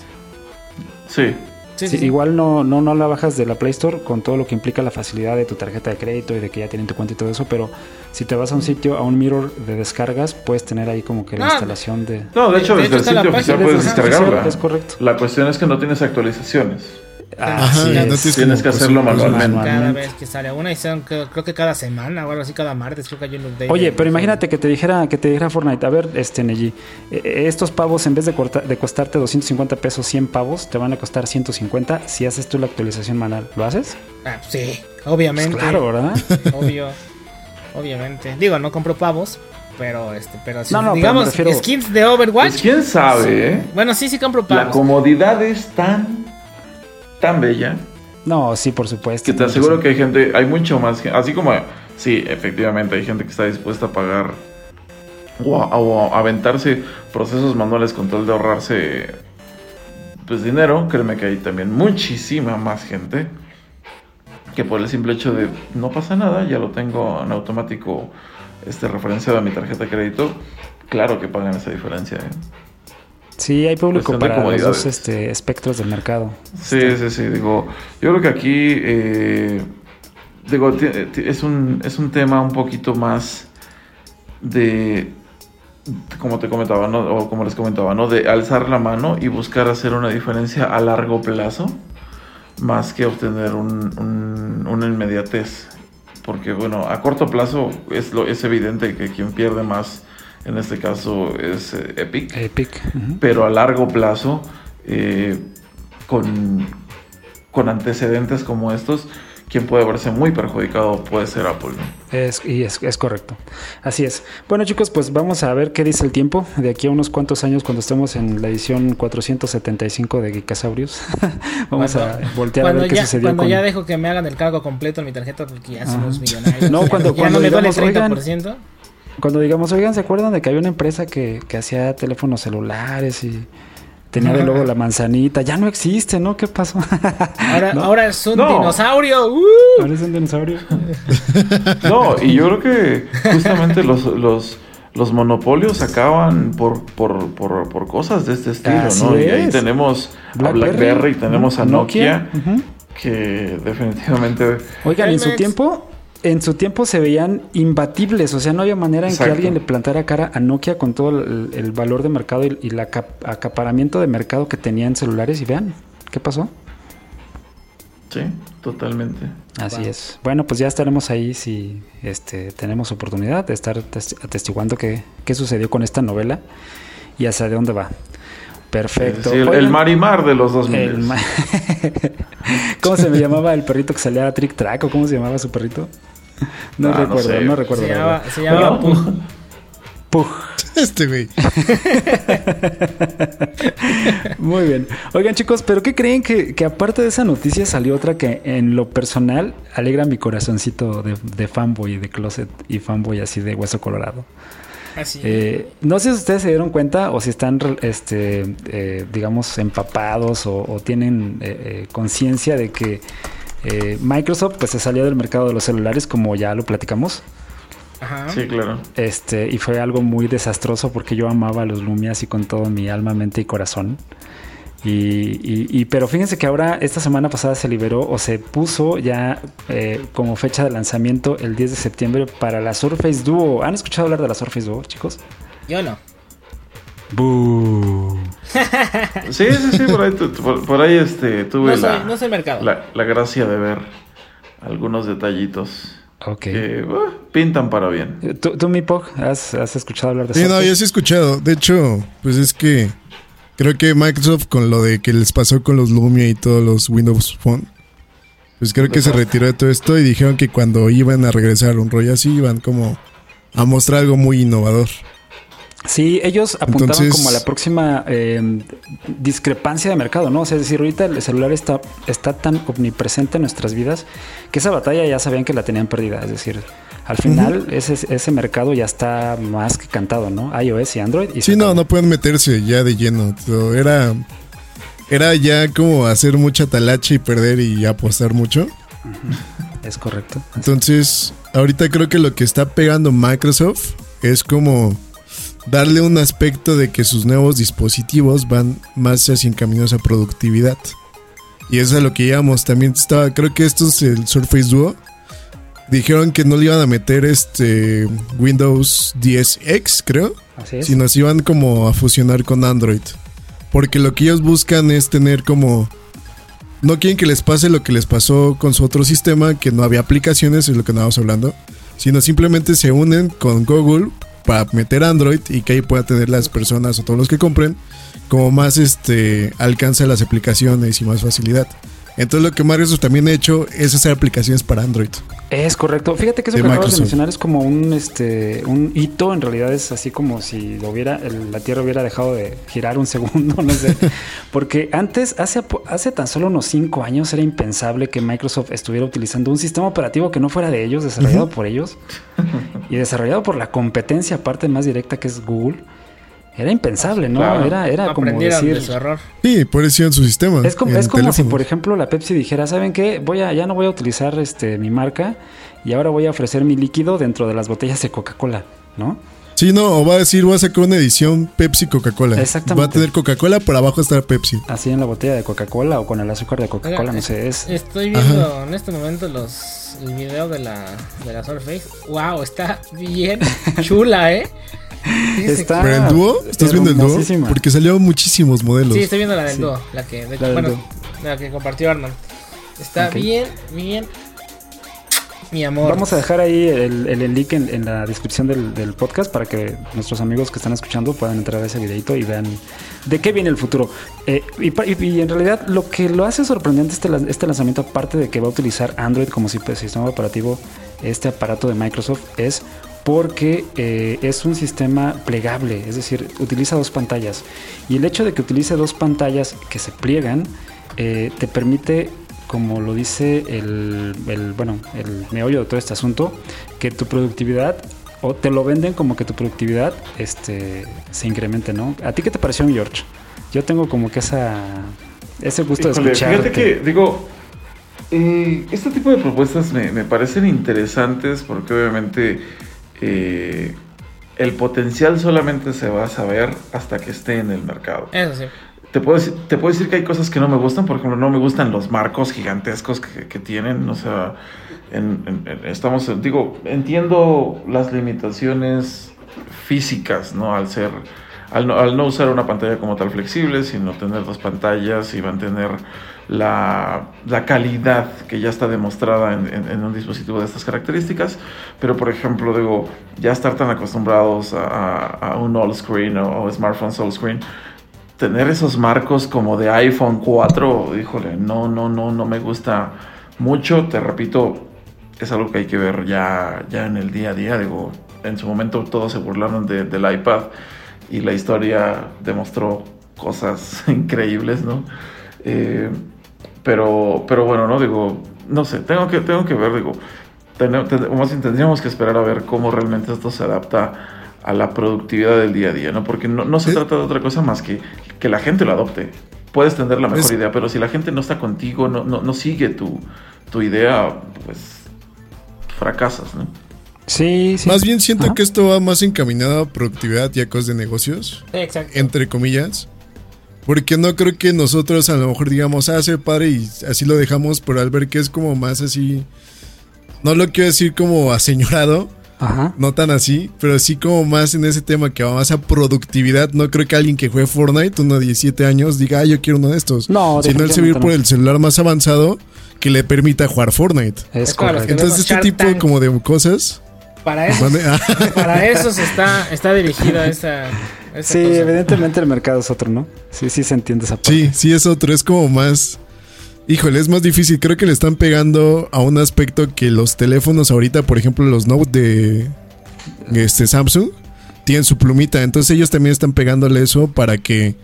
Sí. Sí, Sí, sí, sí. Igual no, no, no la bajas de la Play Store con todo lo que implica la facilidad de tu tarjeta de crédito y de que ya tienen tu cuenta y todo eso, pero si te vas a un sitio, a un mirror de descargas, puedes tener ahí como que la Ah. instalación de... No, de hecho, De desde hecho, el sitio oficial puedes descargarla. Es correcto. La cuestión es que no tienes actualizaciones. Ajá, es. no tienes Tienes que hacerlo cosas- manualmente. Cada vez que sale una y son, creo, creo que cada semana o algo así, cada martes, creo que hay un update. Oye, pero imagínate que te dijera que te dijera Fortnite, a ver, este Neji, eh, estos pavos en vez de, corta- de costarte 250 pesos, 100 pavos, te van a costar 150 si haces tú la actualización manual. ¿Lo haces? Ah, sí, obviamente. Pues claro, ¿verdad? Obvio. Obviamente. Digo, no compro pavos, pero este, pero si No, no, digamos refiero- skins de Overwatch. Pues quién sabe, ¿eh? Bueno, sí, sí compro La pavos. comodidad es tan, tan bella No, sí, por supuesto. que te aseguro que hay gente, hay mucho más, así como, sí, efectivamente hay gente que está dispuesta a pagar o a, o a aventarse procesos manuales con tal de ahorrarse pues dinero, créeme que hay también muchísima más gente que por el simple hecho de no pasa nada, ya lo tengo en automático este, referenciado a mi tarjeta de crédito, claro que pagan esa diferencia. ¿eh? Sí, hay público de para los dos este, espectros del mercado. Sí, sí, sí, digo, yo creo que aquí, eh, digo, es un, es un tema un poquito más de, como te comentaba, ¿no? O como les comentaba, ¿no? De alzar la mano y buscar hacer una diferencia a largo plazo, más que obtener un, un- una inmediatez. Porque, bueno, a corto plazo es, lo, es evidente que quien pierde más, en este caso, es eh, Epic Epic. pero a largo plazo, eh, con, con antecedentes como estos, quien puede verse muy perjudicado puede ser Apple. ¿no? Es, y es, es correcto. Así es. Bueno, chicos, pues vamos a ver qué dice el tiempo. De aquí a unos cuantos años, cuando estemos en la edición 475 de Geekasaurius, vamos a voltear a ver qué ya, sucedió cuando con... ya dejo que me hagan el cargo completo en mi tarjeta porque ya somos millonarios. No, cuando- ya cuando no me duele el digamos, 30%. Cuando digamos, oigan, ¿se acuerdan de que había una empresa que, que hacía teléfonos celulares y tenía de logo la manzanita? Ya no existe, ¿no? ¿Qué pasó? Ahora, ¿No? ahora es un No. dinosaurio. ¡uh! Ahora es un dinosaurio. No, y yo creo que justamente los, los, los monopolios acaban por, por, por, por cosas de este estilo, Así ¿no? Y ahí tenemos a BlackBerry, BlackBerry, tenemos a Nokia, que definitivamente... Oigan, en su tiempo, en su tiempo se veían imbatibles, o sea, no había manera en Exacto. que alguien le plantara cara a Nokia con todo el, el valor de mercado y, y el acap- acaparamiento de mercado que tenía en celulares y vean, ¿qué pasó? Sí, totalmente. Así es. Bueno, pues ya estaremos ahí si este, tenemos oportunidad de estar tes- atestiguando qué, qué sucedió con esta novela y hacia dónde va. Perfecto. Sí, el, el Marimar de los 2000. el ma- ¿Cómo se me llamaba el perrito que salía a Trick Track o cómo se llamaba su perrito? No Ah, no recuerdo, sé. no, recuerdo. Se la llama, verdad. se llama No. Pug. Pug. Este güey. Muy bien. Oigan, chicos, ¿pero qué creen que, que aparte de esa noticia salió otra que en lo personal alegra mi corazoncito de, de fanboy, de closet y fanboy así de hueso colorado? Así. Eh, no sé si ustedes se dieron cuenta o si están, este, eh, digamos, empapados o, o tienen eh, eh, conciencia de que eh, Microsoft pues se salió del mercado de los celulares como ya lo platicamos. Ajá. Sí, claro. Este, y fue algo muy desastroso porque yo amaba los Lumias y con todo mi alma, mente y corazón. Y, y- y- pero fíjense que ahora, esta semana pasada se liberó o se puso ya eh, como fecha de lanzamiento el 10 de septiembre para la Surface Duo. ¿Han escuchado hablar de la Surface Duo, chicos? Yo no. Boo. Sí, sí, sí, por ahí, tu- por, por ahí este, tuve No soy, la, no soy mercado. la, la gracia de ver algunos detallitos Ok. que uh, pintan para bien. ¿Tú, tú mi Pog, ¿has, has escuchado hablar de Sí, no, yo sí he escuchado. De hecho, pues es que creo que Microsoft con lo de que les pasó con los Lumia y todos los Windows Phone, pues creo que se retiró de todo esto y dijeron que cuando iban a regresar a un rollo así iban como a mostrar algo muy innovador. Sí, ellos apuntaban Entonces- como a la próxima eh, discrepancia de mercado, ¿no? O sea, es decir, ahorita el celular está, está tan omnipresente en nuestras vidas que esa batalla ya sabían que la tenían perdida. Es decir, al final ese, ese mercado ya está más que cantado, ¿no? iOS y Android. Y Sí, no, no pueden meterse ya de lleno. Era, era ya como hacer mucha talacha y perder y apostar mucho. Es correcto. Entonces, ahorita creo que lo que está pegando Microsoft es como darle un aspecto de que sus nuevos dispositivos van más hacia caminos a productividad. Y eso es a lo que llevamos. También estaba, creo que esto es el Surface Duo. Dijeron que no le iban a meter este Windows 10X, creo, Así es. sino se iban como a fusionar con Android. Porque lo que ellos buscan es tener como no quieren que les pase lo que les pasó con su otro sistema, que no había aplicaciones, es lo que estábamos hablando, sino simplemente se unen con Google para meter Android y que ahí pueda tener las personas o todos los que compren como más este alcance a las aplicaciones y más facilidad. Entonces lo que Microsoft también ha hecho es hacer aplicaciones para Android. Es correcto. Fíjate que eso De que acabas de mencionar es como un este un hito. En realidad es así como si lo hubiera, el- la Tierra hubiera dejado de girar un segundo, no sé. Porque antes, hace, hace tan solo unos cinco años, era impensable que Microsoft estuviera utilizando un sistema operativo que no fuera de ellos, desarrollado por ellos y desarrollado por la competencia, aparte más directa que es Google. Era impensable, ¿no? Claro. Era, era como decir... de su error. Sí, por eso en su sistema. Es como, es como si, por ejemplo, la Pepsi dijera, ¿saben qué? Voy a, ya no voy a utilizar este, mi marca y ahora voy a ofrecer mi líquido dentro de las botellas de Coca-Cola, ¿no? Sí, no, o va a decir, voy a sacar una edición Pepsi Coca-Cola. Exactamente. Va a tener Coca-Cola, por abajo está Pepsi. Así en la botella de Coca-Cola o con el azúcar de Coca-Cola, no sé, es... Estoy viendo en este momento los el video de la de la Surface. Wow, está bien chula, ¿eh? Está- ¿Pero el dúo? ¿Estás viendo el dúo? Porque salieron muchísimos modelos. Sí, estoy viendo la del Sí. dúo, la que, de hecho, La del bueno, dúo. la que compartió Arnold. Está bien, bien. Mi amor. Vamos a dejar ahí el, el- el link en, en la descripción del, del podcast para que nuestros amigos que están escuchando puedan entrar a ese videito y vean de qué viene el futuro. Eh, y, y- y en realidad lo que lo hace sorprendente este, este lanzamiento, aparte de que va a utilizar Android como si- sistema operativo, este aparato de Microsoft, es porque eh, es un sistema plegable, es decir, utiliza dos pantallas. Y el hecho de que utilice dos pantallas que se pliegan, eh, te permite como lo dice el, el, bueno, el meollo de todo este asunto, que tu productividad, o te lo venden como que tu productividad este, se incremente, ¿no? ¿A ti qué te pareció, George? Yo tengo como que esa, ese gusto de escuchar. fíjate que, digo, eh, este tipo de propuestas me, me parecen interesantes porque obviamente eh, el potencial solamente se va a saber hasta que esté en el mercado. Eso sí. Te puedo, decir, te puedo decir que hay cosas que no me gustan, por ejemplo, no me gustan los marcos gigantescos que, que tienen, o sea, en- en- en- estamos, digo, entiendo las limitaciones físicas, ¿no? Al ser, al no, al no usar una pantalla como tal flexible, sino tener dos pantallas y mantener la, la calidad que ya está demostrada en, en- en un dispositivo de estas características, pero por ejemplo, digo, ya estar tan acostumbrados a, a- a un all screen o, o smartphones all screen, tener esos marcos como de iPhone 4, híjole, no, no, no, no me gusta mucho. Te repito, es algo que hay que ver ya, ya en el día a día. Digo, en su momento todos se burlaron de- del iPad y la historia demostró cosas increíbles, ¿no? Eh, pero, pero bueno, no digo, no sé, tengo que, tengo que ver, digo, ten- ten- más bien tendríamos que esperar a ver cómo realmente esto se adapta a la productividad del día a día, ¿no? Porque no, no se trata de otra cosa más que que la gente lo adopte. Puedes tener la mejor Es- idea, pero si la gente no está contigo, no, no, no sigue tu, tu idea, pues fracasas, ¿no? Sí, sí. Más bien siento Ajá. que esto va más encaminado a productividad y a cosas de negocios, exacto. entre comillas. Porque no creo que nosotros a lo mejor digamos, ah, se padre y así lo dejamos, pero al ver que es como más así, no lo quiero decir como aseñorado, Ajá. no tan así, pero sí como más en ese tema que va más a productividad. No creo que alguien que juegue Fortnite, uno de 17 años, diga, ah, yo quiero uno de estos. No, Sino él se va a ir definitivamente por el celular más avanzado que le permita jugar Fortnite. Es correcto. Entonces este tipo como de cosas... Para eso, ah, para eso se está, está dirigida esa, esa Sí, cosa. evidentemente el mercado es otro, ¿no? Sí, sí se entiende esa parte. Sí, sí es otro, es como más... Híjole, es más difícil. Creo que le están pegando a un aspecto que los teléfonos ahorita, por ejemplo, los Note de este Samsung, tienen su plumita. Entonces ellos también están pegándole eso para que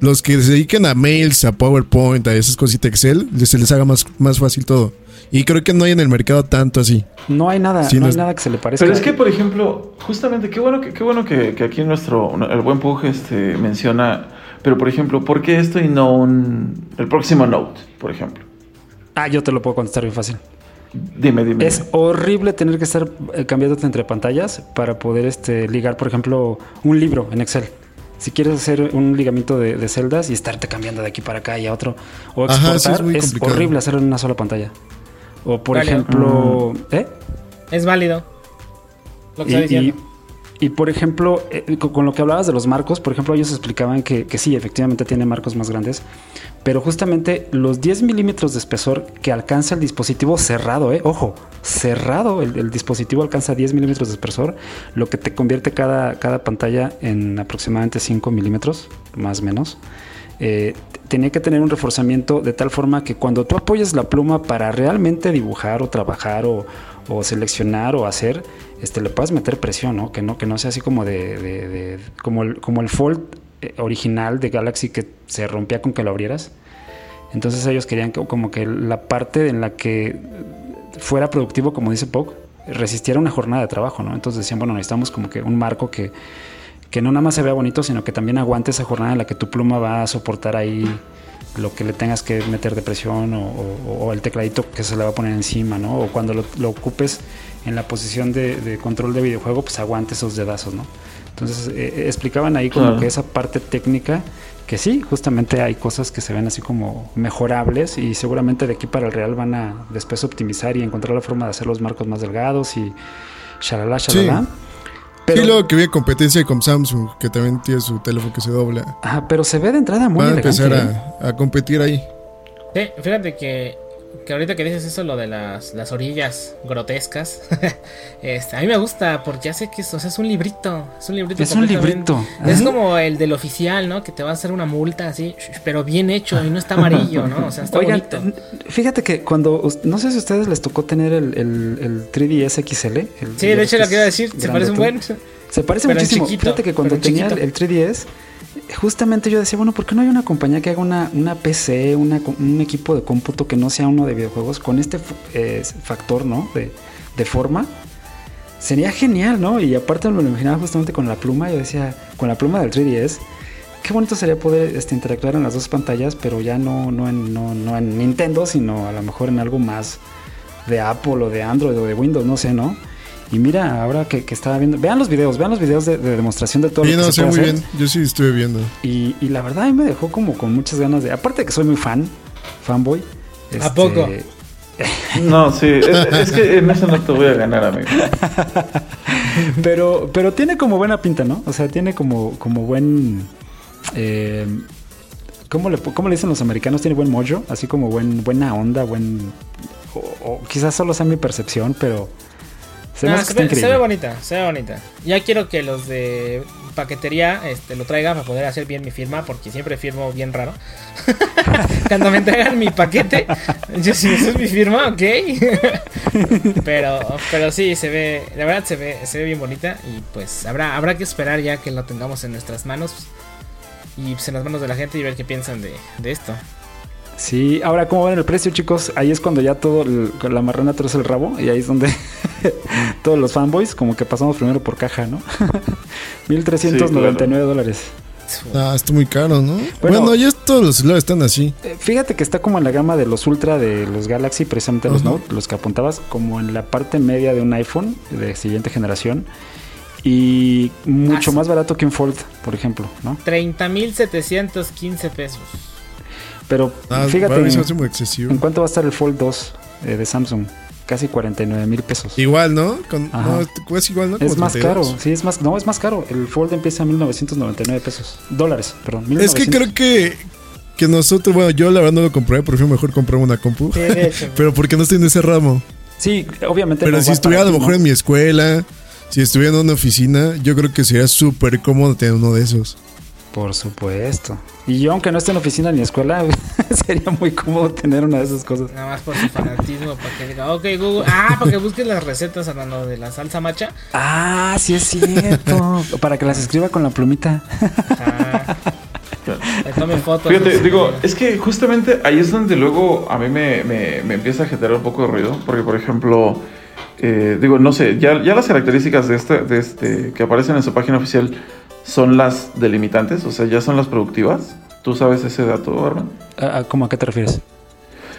los que se dediquen a mails, a PowerPoint, a esas cositas Excel, se les haga más, más fácil todo. Y creo que no hay en el mercado tanto así. No hay nada, Sí, no no hay nada que se le parezca. Pero es que, por ejemplo, justamente, qué bueno que, qué bueno que, que aquí nuestro, el buen Pug este, menciona, pero por ejemplo, ¿por qué esto y no un, el próximo Note, por ejemplo? Ah, yo te lo puedo contestar bien fácil. Dime, dime. Es horrible tener que estar eh, cambiándote entre pantallas para poder este, ligar, por ejemplo, un libro en Excel. Si quieres hacer un ligamiento de, de celdas y estarte cambiando de aquí para acá y a otro, o Ajá, sí, exportar, es horrible hacerlo en una sola pantalla. O por Válido. ejemplo, ¿eh? Es válido. Lo que Y, está diciendo. y- y, por ejemplo, eh, con, con lo que hablabas de los marcos, por ejemplo, ellos explicaban que, que sí, efectivamente tiene marcos más grandes, pero justamente los 10 milímetros de espesor que alcanza el dispositivo cerrado, eh, ojo, cerrado, el, el dispositivo alcanza 10 milímetros de espesor, lo que te convierte cada, cada pantalla en aproximadamente 5 milímetros, más o menos. Eh, tenía que tener un reforzamiento de tal forma que cuando tú apoyes la pluma para realmente dibujar o trabajar o, seleccionar o hacer, este, le puedas meter presión, ¿no? Que no, que no sea así como de- como, el, como el Fold eh, original de Galaxy que se rompía con que lo abrieras. Entonces ellos querían que, como que la parte en la que fuera productivo, como dice Pog, resistiera una jornada de trabajo, ¿no? Entonces decían, bueno, necesitamos como que un marco que, que no nada más se vea bonito, sino que también aguante esa jornada en la que tu pluma va a soportar ahí lo que le tengas que meter de presión o, o- o el tecladito que se le va a poner encima, ¿no? O cuando lo, lo ocupes en la posición de, de control de videojuego, pues aguante esos dedazos, ¿no? Entonces eh, explicaban ahí como Claro. que esa parte técnica, que sí, justamente hay cosas que se ven así como mejorables y seguramente de aquí para el real van a después optimizar y encontrar la forma de hacer los marcos más delgados y shalala, shalala. Y luego que había competencia con Samsung, que también tiene su teléfono que se dobla. Ajá, pero se ve de entrada muy Van a elegante. empezar ¿eh? a, a competir ahí. Sí, fíjate que, que ahorita que dices eso, lo de las, las orillas grotescas, este, a mí me gusta porque ya sé que es, o sea, es un librito. Es un librito. Es un librito. Es como el del oficial, ¿no? Que te va a hacer una multa así, pero bien hecho y no está amarillo, ¿no? O sea, está Oigan, bonito. fíjate que cuando, no sé si a ustedes les tocó tener el, el, el 3DS XL. el- Sí, de hecho lo que iba a decir, se parece un buen. Se parece pero muchísimo. chiquito, Fíjate que cuando tenía chiquito. el 3DS, justamente yo decía, bueno, ¿por qué no hay una compañía que haga una, una PC, un equipo de cómputo que no sea uno de videojuegos con este eh, factor, ¿no? De, de forma. Sería genial, ¿no? Y aparte me lo imaginaba justamente con la pluma. Yo decía, con la pluma del 3DS, qué bonito sería poder este, interactuar en las dos pantallas, pero ya no, no, en, no, no en Nintendo, sino a lo mejor en algo más de Apple o de Android o de Windows, no sé, ¿no? Y mira, ahora que, que estaba viendo, vean los videos, vean los videos de, de demostración de todo Sí, lo que no, se puede muy hacer. bien. Yo sí estuve viendo. Y, y la verdad a mí me dejó como con muchas ganas de, aparte de que soy muy fan, fanboy. este, ¿A poco? No, sí, es, es que en eso no te voy a ganar, amigo. Pero, pero tiene como buena pinta, ¿no? O sea, tiene como, como buen. eh, ¿cómo, le, ¿Cómo le dicen los americanos? Tiene buen mojo, así como buen, buena onda, buen. O, o quizás solo sea mi percepción, pero. Se Ah, se, ve, se ve increíble. bonita, se ve bonita. Ya quiero que los de paquetería este, lo traigan para poder hacer bien mi firma, porque siempre firmo bien raro. Cuando me entregan mi paquete, yo sí, esa es mi firma, ok. pero, pero sí, se ve, la verdad se ve, se ve bien bonita y pues habrá, habrá que esperar ya que lo tengamos en nuestras manos y pues, en las manos de la gente y ver qué piensan de, de esto. Sí, ahora, ¿cómo ven el precio, chicos? Ahí es cuando ya todo, el- la marrana torce el rabo y ahí es donde todos los fanboys, como que pasamos primero por caja, ¿no? 1399 dólares. Ah, está muy caro, ¿no? Bueno- Bueno, ya todos los celulares están así. Eh, Fíjate que está como en la gama de los Ultra de los Galaxy, precisamente los Ajá. Note, los que apuntabas, como en la parte media de un iPhone de siguiente generación. Y mucho sí. más barato que un Fold, por ejemplo, ¿no? 30.715 pesos. Pero Ah, fíjate, en, hace muy excesivo. en cuánto va a estar el Fold 2 eh, de Samsung. Casi 49 mil pesos. Igual, ¿no? Con, no, es igual, ¿no? Es más 32. caro, sí, es más, no, es más caro. El Fold empieza a 1999 pesos. Dólares, perdón. Es que 1900. creo que, que nosotros, bueno, yo la verdad no lo compré, prefiero mejor comprar una compu. Pero porque no estoy en ese ramo. Sí, obviamente. Pero no si estuviera a lo mejor ¿no? en mi escuela, si estuviera en una oficina, yo creo que sería súper cómodo tener uno de esos. Por supuesto. Y yo, aunque no esté en oficina ni escuela, sería muy cómodo tener una de esas cosas. Nada más por su fanatismo, para que diga, ok, Google. Ah, para que busques las recetas hablando de la salsa macha. Ah, sí es cierto. Para que las escriba con la plumita. Le tome fotos. Fíjate, digo, es que justamente ahí es donde luego a mí me, me- me empieza a generar un poco de ruido, porque por ejemplo, eh, digo, no sé, ya, ya las características de este, de este que aparecen en su página oficial son las delimitantes, o sea, ya son las productivas. ¿Tú sabes ese dato, Arman? ¿Cómo a qué te refieres?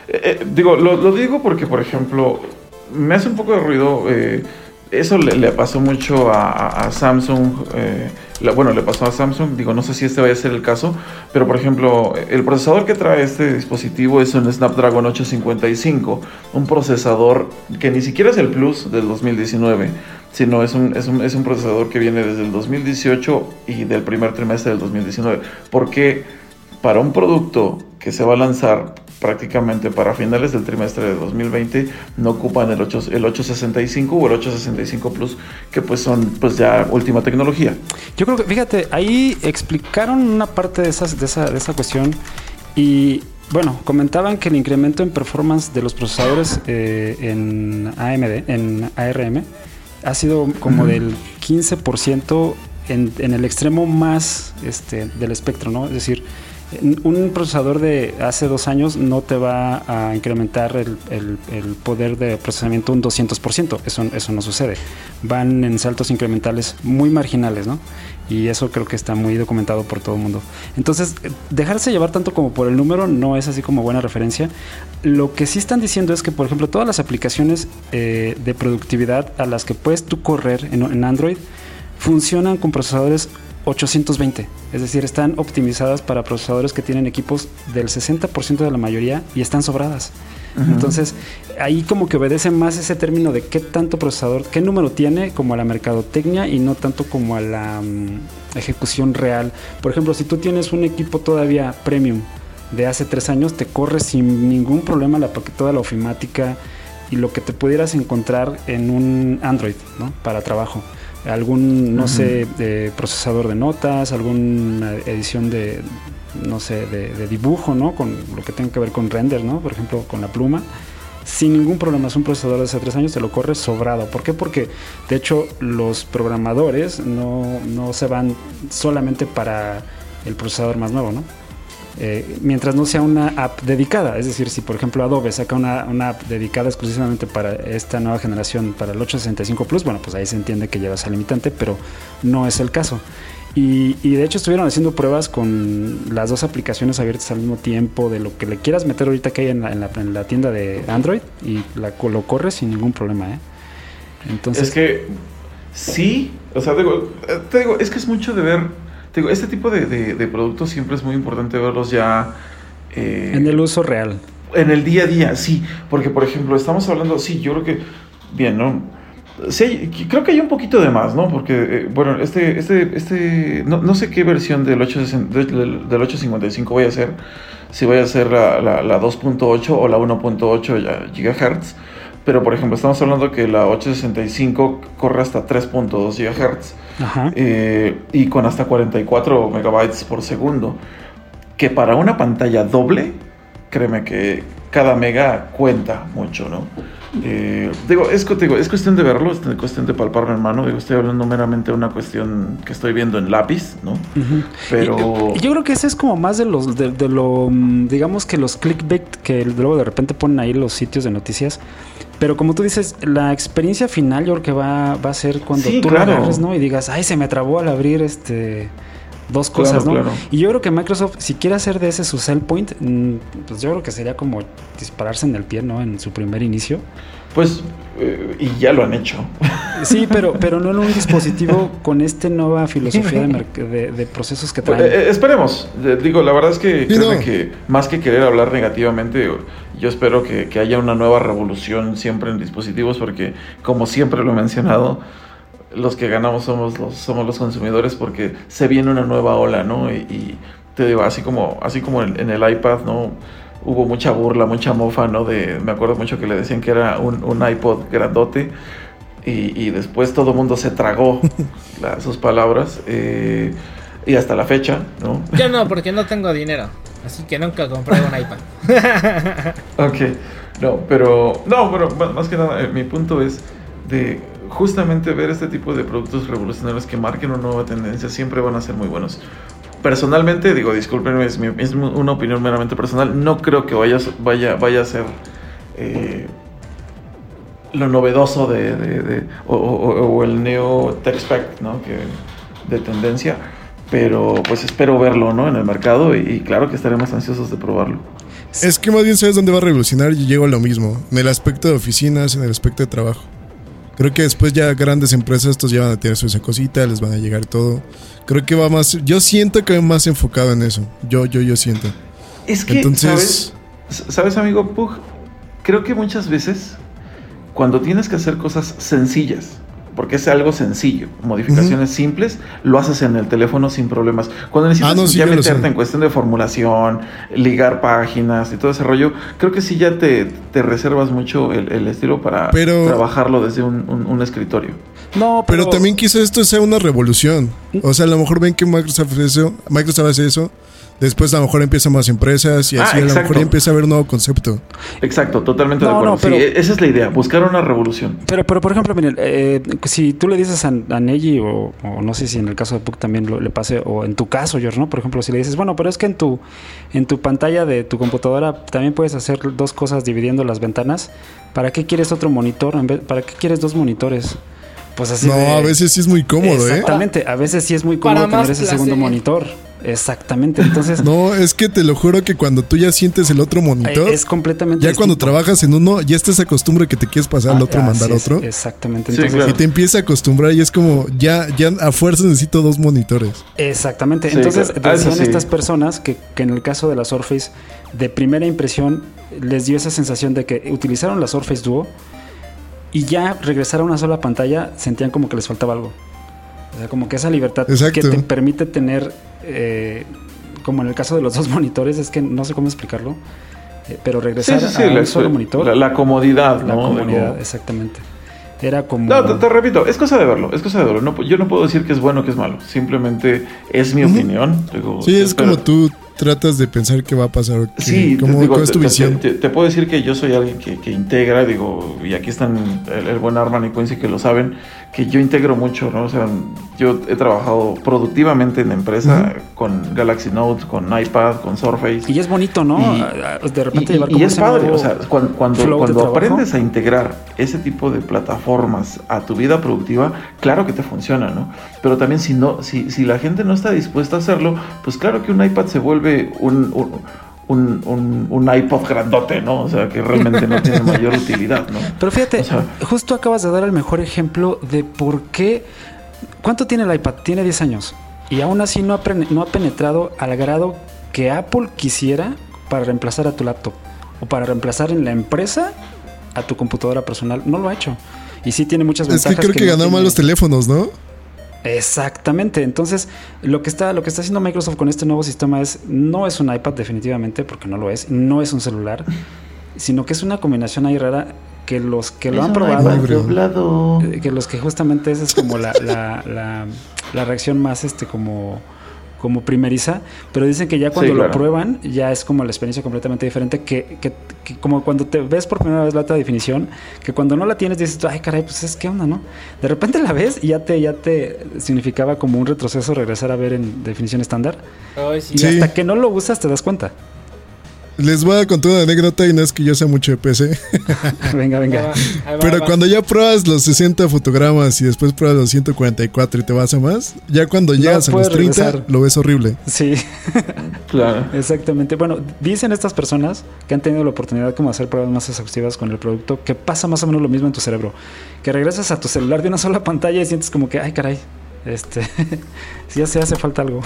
Eh, eh, digo, lo, lo digo porque, por ejemplo, me hace un poco de ruido. eh, eso le, le pasó mucho a, Samsung. eh, la- bueno, le pasó a Samsung. Digo, no sé si este vaya a ser el caso. Pero, por ejemplo, el procesador que trae este dispositivo es un Snapdragon 855. Un procesador que ni siquiera es el Plus del 2019. Sino es un, es un, es un procesador que viene desde el 2018 y del primer trimestre del 2019. Porque para un producto que se va a lanzar prácticamente para finales del trimestre de 2020 no ocupan el, 8, el 865 o el 865 Plus que pues son pues ya última tecnología. Yo creo que, fíjate, ahí explicaron una parte de, esas, de, esa, de esa cuestión y, bueno, comentaban que el incremento en performance de los procesadores eh, en AMD, en ARM, ha sido como del 15% en, en el extremo más este, del espectro, ¿no? Es decir, un procesador de hace dos años no te va a incrementar el, el- el poder de procesamiento un 200%. Eso, eso no sucede. Van en saltos incrementales muy marginales, ¿no? Y eso creo que está muy documentado por todo el mundo. Entonces, dejarse llevar tanto como por el número no es así como buena referencia. Lo que sí están diciendo es que, por ejemplo, todas las aplicaciones eh, de productividad a las que puedes tú correr en, en Android funcionan con procesadores 820. Es decir, están optimizadas para procesadores que tienen equipos del 60% de la mayoría y están sobradas. Entonces, ahí como que obedece más ese término de qué tanto procesador, qué número tiene, como a la mercadotecnia y no tanto como a la mm, ejecución real. Por ejemplo, si tú tienes un equipo todavía premium de hace tres años, te corre sin ningún problema la, toda la ofimática y lo que te pudieras encontrar en un Android, ¿no? Para trabajo algún, no sé, de procesador de notas, alguna edición de, no sé, de, dibujo, ¿no? Con lo que tenga que ver con render, ¿no? Por ejemplo, con la pluma. Sin ningún problema, es un procesador de hace tres años, te lo corre sobrado. ¿Por qué? Porque de hecho los programadores no, no se van solamente para el procesador más nuevo, ¿no? Eh, mientras no sea una app dedicada. Es decir, si por ejemplo Adobe saca una, app dedicada exclusivamente para esta nueva generación, para el 865 Plus, bueno, pues ahí se entiende que lleva esa limitante, pero no es el caso. Y, de hecho estuvieron haciendo pruebas con las dos aplicaciones abiertas al mismo tiempo de lo que le quieras meter ahorita que hay en la, tienda de Android y la, lo corres sin ningún problema. ¿eh? Entonces, es que sí, o sea, digo, eh, te digo, es que es mucho de ver digo, este tipo de, productos siempre es muy importante verlos ya... Eh, en el uso real. En el día a día, sí. Porque, por ejemplo, estamos hablando, sí, yo creo que, bien, ¿no? Sí, creo que hay un poquito de más, ¿no? Porque, eh, bueno, este, este, este, no, sé qué versión del, 8, del, 855 voy a hacer, si voy a hacer la, la, la 2.8 o la 1.8 GHz, pero por ejemplo, estamos hablando que la 865 corre hasta 3.2 GHz. Eh, y con hasta 44 megabytes por segundo. Que para una pantalla doble, créeme que cada mega cuenta mucho, ¿no? Eh, digo, es, digo, es cuestión de verlo, es cuestión de palparlo en mano. Digo, estoy hablando meramente de una cuestión que estoy viendo en lápiz, ¿no? Pero. yo creo que ese es como más de los, de, de, lo, mm, digamos que los clickbait que luego de repente ponen ahí los sitios de noticias. Pero como tú dices, la experiencia final yo creo que va, va a ser cuando tú lo agarres, ¿no? Y digas, ay, se me trabó al abrir este dos cosas, ¿no? Y yo creo que Microsoft, si quiere hacer de ese su sell point, mm, pues yo creo que sería como dispararse en el pie, ¿no? En su primer inicio. Pues, eh, y ya lo han hecho. Sí, pero, pero no en un dispositivo con esta nueva filosofía de, procesos que traen. Eh, esperemos. Digo, la verdad es que, que más que querer hablar negativamente, yo espero que, que, haya una nueva revolución siempre en dispositivos, porque como siempre lo he mencionado, los que ganamos somos los, somos los consumidores porque se viene una nueva ola, ¿no? Y, te digo, así como, así como en, el iPad, ¿no? Hubo mucha burla, mucha mofa, ¿no? De, me acuerdo mucho que le decían que era un, iPod grandote y, después todo el mundo se tragó sus palabras eh, y hasta la fecha, ¿no? Yo no, porque no tengo dinero, así que nunca compré un iPad. ok, no, pero, no, pero más que nada, eh, mi punto es de justamente ver este tipo de productos revolucionarios que marquen una nueva tendencia siempre van a ser muy buenos. Personalmente, digo, discúlpenme, es, una opinión meramente personal, no creo que vaya, vaya, vaya a ser eh, lo novedoso de, o, el neo tech spec, ¿no? Que, de tendencia, pero pues espero verlo, ¿no? En el mercado y, y claro que estaremos ansiosos de probarlo. Es que más bien sabes dónde va a revolucionar y llego a lo mismo, en el aspecto de oficinas, en el aspecto de trabajo. Creo que después ya grandes empresas estos ya van a tener su cosita, les van a llegar todo. Creo que va más, yo siento que va más enfocado en eso. Yo, yo, yo siento. Es que, Entonces, ¿sabes? ¿sabes, amigo Pug? Creo que muchas veces cuando tienes que hacer cosas sencillas, porque es algo sencillo. Modificaciones simples lo haces en el teléfono sin problemas. Cuando necesitas ah, ya meterte en cuestión de formulación, ligar páginas y todo ese rollo, creo que sí ya te, reservas mucho el, estilo para trabajarlo desde un, escritorio. No, pero... pero también quizás esto sea una revolución. O sea, a lo mejor ven que Microsoft hace eso, Microsoft hace eso Después a lo mejor empiezan más empresas y así a lo mejor empieza a haber un nuevo concepto. Exacto, totalmente de acuerdo. sí, esa es la idea, buscar una revolución. Pero, pero por ejemplo, miren, eh, si tú le dices a, a Neji, o, no sé si en el caso de Puck también le pase, o en tu caso, George, ¿no? Por ejemplo, si le dices, bueno, pero es que en tu, en tu pantalla de tu computadora también puedes hacer dos cosas dividiendo las ventanas. ¿Para qué quieres otro monitor? ¿Para qué quieres dos monitores? Pues así No, de- a veces sí es muy cómodo, ¿eh? Exactamente, a veces sí es muy Para cómodo tener ese segundo monitor. Exactamente, entonces No, es que te lo juro que cuando tú ya sientes el otro monitor, es completamente ya cuando trabajas en uno, ya estás acostumbrado que te quieres pasar al otro, Ah, mandar es, otro. Exactamente, Sí, entonces claro. Y te empieza a acostumbrar y es como, ya, ya a fuerza necesito dos monitores. Exactamente. Sí, Entonces, claro. Ah, eso decían sí. estas personas que, que en el caso de la Surface, de primera impresión, les dio esa sensación de que utilizaron la Surface Duo y ya regresar a una sola pantalla sentían como que les faltaba algo. O sea, como que esa libertad Exacto. que te permite tener, eh, como en el caso de los dos monitores, es que no sé cómo explicarlo, eh, pero regresar sí, sí, a un la, solo monitor, la, la comodidad, la Digo, exactamente. Era como... No, te, te repito, es cosa de verlo, es cosa de verlo. No, yo no puedo decir que es bueno o que es malo. Simplemente es mi opinión. Digo, Sí, es como tú tratas de pensar qué va a pasar. Sí, cómo, digo, ¿cuál es tu te- visión? Te, te- te puedo decir que yo soy alguien que, que integra, digo, y aquí están el, el buen Arman y Quincy que lo saben, que yo integro mucho, ¿no? O sea, yo he trabajado productivamente en la empresa con Galaxy Note, con iPad, con Surface. Y es bonito, ¿no? Y- de repente Y, llevar y como es ese padre, o sea, cuando, cuando, aprendes a integrar ese tipo de plataformas a tu vida productiva, claro que te funciona, ¿no? Pero también si no, si, si la gente no está dispuesta a hacerlo, pues claro que un iPad se vuelve un, un, un, un- un iPod grandote, ¿no? O sea, que realmente no tiene mayor utilidad, ¿no? Pero fíjate, O sea- justo acabas de dar el mejor ejemplo de por qué. ¿Cuánto tiene el iPad? Tiene 10 años. Y aún así no ha, no ha penetrado al grado que Apple quisiera para reemplazar a tu laptop. O para reemplazar en la empresa a tu computadora personal. No lo ha hecho. Y sí tiene muchas Es que ventajas. creo que, ganó más tiene- los teléfonos, ¿no? Exactamente. Entonces, lo que está, lo que está haciendo Microsoft con este nuevo sistema es, no es un iPad definitivamente, porque no lo es, no es un celular, sino que es una combinación ahí rara que los que lo Es han probado, eh, que los que justamente esa es como la, la, la- la reacción más este como como primeriza, pero dicen que ya cuando Sí, lo prueban ya es como la experiencia completamente diferente que, que- que como cuando te ves por primera vez la alta definición, que cuando no la tienes dices, ay caray, pues es que onda, ¿no? De repente la ves y ya te, ya te significaba como un retroceso regresar a ver en definición estándar Ay, sí. y Sí. hasta que no lo usas te das cuenta. Les voy a contar una anécdota y no es que yo sea mucho de PC. venga, Ahí venga. va, ahí va, Pero cuando ya pruebas los 60 fotogramas y después pruebas los 144 y te vas a más, ya cuando llegas a los puedes 30 regresar. lo ves horrible. Sí. Claro. Exactamente. Bueno, dicen estas personas que han tenido la oportunidad como de hacer pruebas más exhaustivas con el producto que pasa más o menos lo mismo en tu cerebro. Que regresas a tu celular de una sola pantalla y sientes como que, ay caray, este, sí ya se hace falta algo.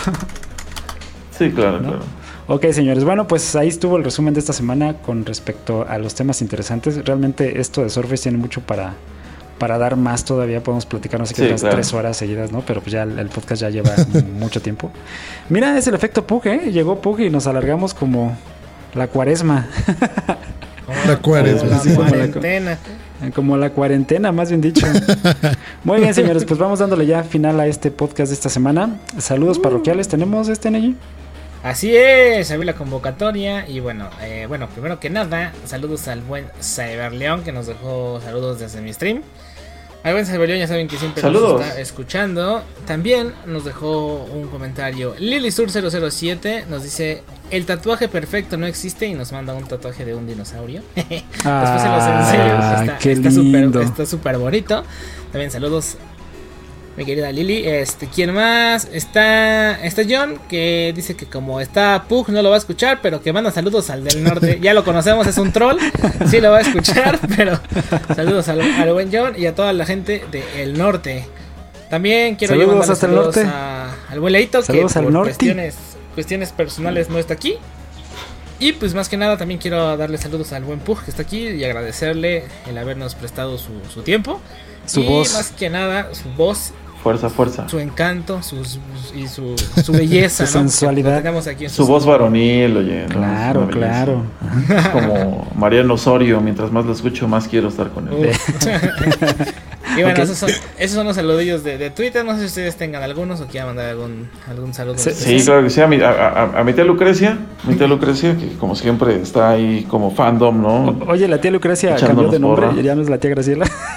Sí, claro, ¿No? claro. Ok, señores. Bueno, pues ahí estuvo el resumen de esta semana con respecto a los temas interesantes. Realmente esto de Surface tiene mucho para, para dar más todavía. Podemos platicar, no sé qué, Sí, unas claro. tres horas seguidas, ¿no? Pero pues ya el, el podcast ya lleva mucho tiempo. Mira, es el efecto Pug, ¿eh? Llegó Pug y nos alargamos como la cuaresma. La cuaresma. Sí, como la- cuarentena. Como la cuarentena, más bien dicho. Muy bien, señores, pues vamos dándole ya final a este podcast de esta semana. Saludos parroquiales, ¿tenemos este Neji? Así es, abrí la convocatoria y bueno, eh, bueno, primero que nada, saludos al buen Cyberleón que nos dejó saludos desde mi stream. Al buen Cyberleón ya saben que siempre Saludos. nos está escuchando. También nos dejó un comentario LiliSur007, nos dice, el tatuaje perfecto no existe y nos manda un tatuaje de un dinosaurio. Después se los enseño, Ah, está súper está súper bonito. También saludos mi querida Lili, este, ¿quién más? Está, está John, que dice que como está Pug no lo va a escuchar, pero que manda saludos al del norte. Ya lo conocemos, es un troll, sí lo va a escuchar, pero saludos al, al buen John y a toda la gente del norte. También quiero Saludos hasta el saludos norte. a- al buen Leito, que Saludos al por norte. cuestiones, cuestiones personales no está aquí. Y pues más que nada también quiero darle saludos al buen Pug que está aquí y agradecerle el habernos prestado su, su tiempo. Su y voz. más que nada su voz Fuerza, fuerza. su encanto sus, y su, su belleza, Su ¿no? sensualidad. Aquí Su voz varonil, oye. ¿no? Claro, claro. Como Mariano Osorio, mientras más lo escucho, más quiero estar con él. Y bueno, esos, son, esos son los saludillos de, de Twitter. No sé si ustedes tengan algunos o quieran mandar algún, algún saludo. Sí, Sí, claro que sí. A mi, a, a- a mi tía Lucrecia, mi tía Lucrecia, que como siempre está ahí como fandom, ¿no? O- Oye, la tía Lucrecia Echándonos cambió de nombre, porra. ya no es la tía Graciela.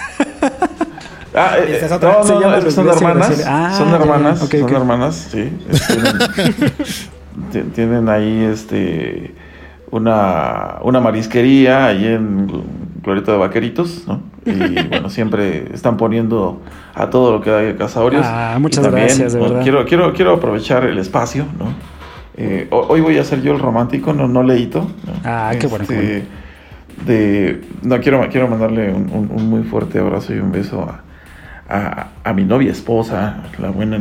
Ah, eh, es eh, otra. no, Se no, llama no, es que son hermanas. Ah, son hermanas, son hermanas, sí. Tienen, ti- tienen ahí este una, una marisquería ahí en Glorieta de Vaqueritos, ¿no? Y bueno, siempre están poniendo a todo lo que hay de Casaurios. Ah, muchas también, gracias, de bueno, verdad. Quiero, quiero, quiero aprovechar el espacio, ¿no? Eh, ho- hoy voy a ser yo el romántico, no, no leíto. ¿no? Ah, qué bueno, Este, De, no, quiero, quiero mandarle un, un- un muy fuerte abrazo y un beso a, a, a mi novia esposa, la buena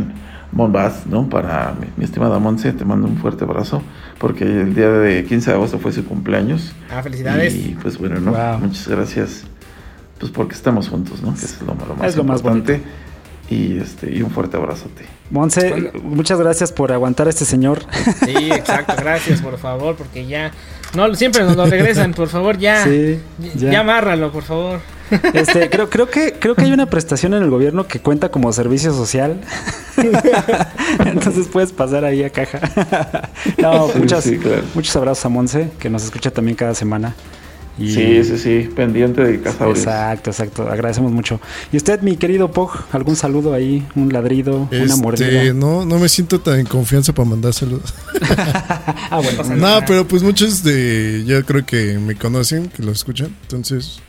Monbaz, ¿no? Para mi, mi estimada Monse, te mando un fuerte abrazo, porque el día de 15 de agosto fue su cumpleaños. Ah, felicidades. Y pues bueno, ¿no? Wow. Muchas gracias. Pues porque estamos juntos, ¿no? Que es lo, lo más Es lo más importante. y este y un fuerte abrazote. Monse, muchas gracias por aguantar a este señor. Sí, exacto, gracias, por favor, porque ya. No, siempre nos lo regresan, por favor, ya. Sí, ya. ya. amárralo, por favor. Este, creo, creo que creo que hay una prestación en el gobierno que cuenta como servicio social. Entonces puedes pasar ahí a caja. No, Sí, muchas, sí, claro. muchos abrazos a Monse, que nos escucha también cada semana. Y- Sí, sí, sí, pendiente de Casaurios. Exacto, exacto. Agradecemos mucho. Y usted, mi querido Pog, algún saludo ahí, un ladrido, una Este, mordida. no, no me siento tan en confianza para mandar saludos. Ah, bueno. pasa No, pero pues muchos de ya creo que me conocen, que lo escuchan. Entonces,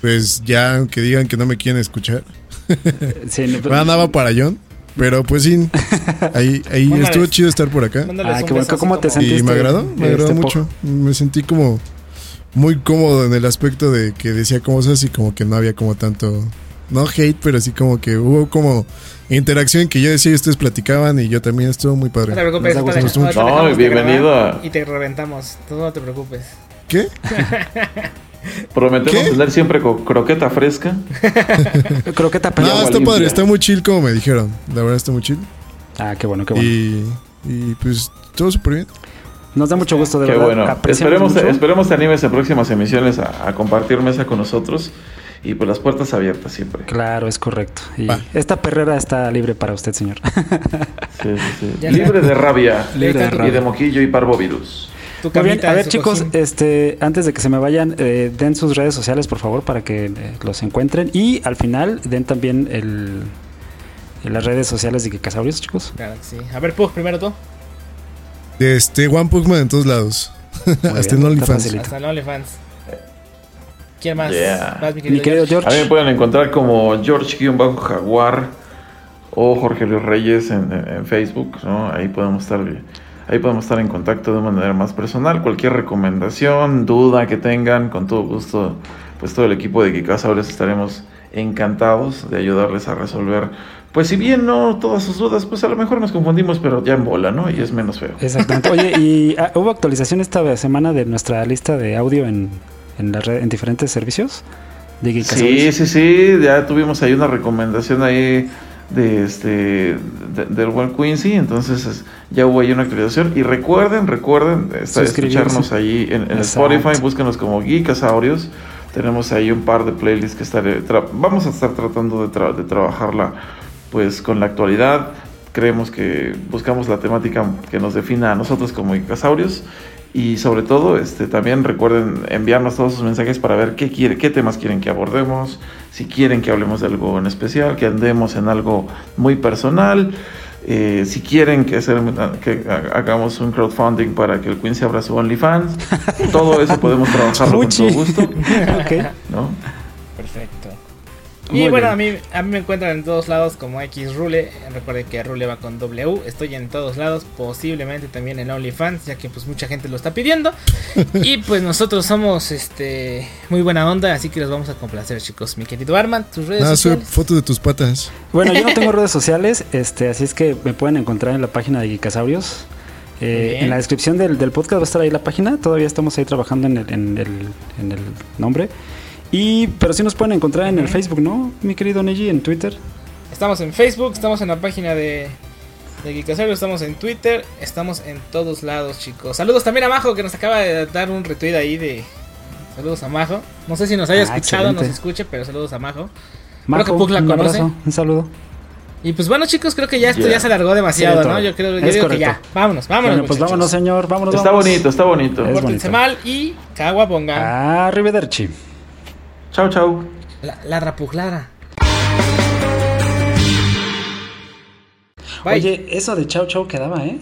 pues ya aunque digan que no me quieren escuchar, Sí, no, pero- me andaba para John. Pero pues sí, ahí, ahí Mándales. estuvo chido estar por acá. Ah, qué bueno. ¿Cómo te sentiste? Y me agradó, me este, agradó mucho. Me sentí como muy cómodo en el aspecto de que decía cosas y como que no había como tanto, no hate, pero sí como que hubo como interacción que yo decía y ustedes platicaban y yo también estuvo muy No te padre. preocupes, Nos mucho. No, bienvenido Y te reventamos, tú no te preocupes. ¿Qué? Prometemos ¿Qué? tener siempre co- croqueta fresca. Croqueta pelada. está limpia. padre, está muy chill como me dijeron. La verdad está muy chill. Ah, qué bueno, qué bueno. Y, y pues todo súper bien. Nos da mucho gusto, de Qué verdad. bueno. Esperemos, mucho. esperemos te animes en próximas emisiones a, a compartir mesa con nosotros. Y pues las puertas abiertas siempre. Claro, es correcto. Y Va. esta perrera está libre para usted, señor. Sí, sí, sí. Ya Libre de rabia. Libre de Y rabia. de moquillo y parvovirus. Tu Muy bien, camita a ver chicos, cojín. este, antes de que se me vayan, eh, den sus redes sociales por favor para que eh, los encuentren y al final den también el, en las redes sociales de Casaurios, chicos. Claro que sí. A ver, Pug, primero tú. Este, One Pugman en todos lados. Hasta bien, en OnlyFans. Hasta el OnlyFans. ¿Quién más? Yeah. Vas, mi Mi querido, querido George. A mí George. me pueden encontrar como George-Jaguar o Jorge Luis Reyes en, en- en Facebook, ¿no? Ahí podemos estar ahí podemos estar en contacto de una manera más personal. Cualquier recomendación, duda que tengan, con todo gusto, pues todo el equipo de Kikasaures estaremos encantados de ayudarles a resolver. Pues si bien no todas sus dudas, pues a lo mejor nos confundimos, pero ya en bola, ¿no? Y es menos feo. Exactamente. Oye, ¿y ah, hubo actualización esta semana de nuestra lista de audio en, en, la red- en diferentes servicios? De Sí, sí, sí, ya tuvimos ahí una recomendación ahí de este de- del buen Quincy, entonces es- ya hubo ahí una actualización y recuerden, recuerden Suscribirse. escucharnos ahí en, en. Spotify, búsquenos como Geekasaurios. Tenemos ahí un par de playlists que estaré vamos a estar tratando de, tra- de trabajarla pues con la actualidad. Creemos que buscamos la temática que nos defina a nosotros como Geekasaurios y sobre todo, este, también recuerden enviarnos todos sus mensajes para ver qué, quiere, qué temas quieren que abordemos, si quieren que hablemos de algo en especial, que andemos en algo muy personal, eh, si quieren que, hacer- que ha- hagamos un crowdfunding para que el Queen se abra su OnlyFans, todo eso podemos trabajarlo con todo gusto, Ok. ¿no? Muy y bueno, a mí, a mí me encuentran en todos lados como X Rule. Recuerden que Rule va con W. Estoy en todos lados, posiblemente también en OnlyFans, ya que pues mucha gente lo está pidiendo. y pues nosotros somos este muy buena onda, así que los vamos a complacer, chicos. Mi querido Arman, tus redes Nada, sube sociales. fotos de tus patas. Bueno, yo no tengo redes sociales, este, así es que me pueden encontrar en la página de Geekasaurios. Eh, en la descripción del, del podcast va a estar ahí la página. Todavía estamos ahí trabajando en el, en el, en el nombre. Y, pero sí nos pueden encontrar en el. Facebook, ¿no? Mi querido Neji, en Twitter. Estamos en Facebook, estamos en la página de, de Geekasaurio, estamos en Twitter, estamos en todos lados, chicos. Saludos también a Majo que nos acaba de dar un retweet ahí de. Saludos a Majo. No sé si nos haya Ah, escuchado, nos excelente. escuche, pero saludos a Majo. Majo, que Pug la un conoce. abrazo, un saludo. Y pues bueno, chicos, creo que ya esto Ya. ya se alargó demasiado, Sí, ¿no? Yo creo yo Es digo que ya. Vámonos, vámonos. bueno, pues muchachos. vámonos, señor. Vámonos, Está vámonos. bonito, está bonito. Es Pórtense bonito. mal y caguabonga. Arrivederci. Chau, chau. La, la rapujlara. Oye, eso de chau chau quedaba, ¿eh?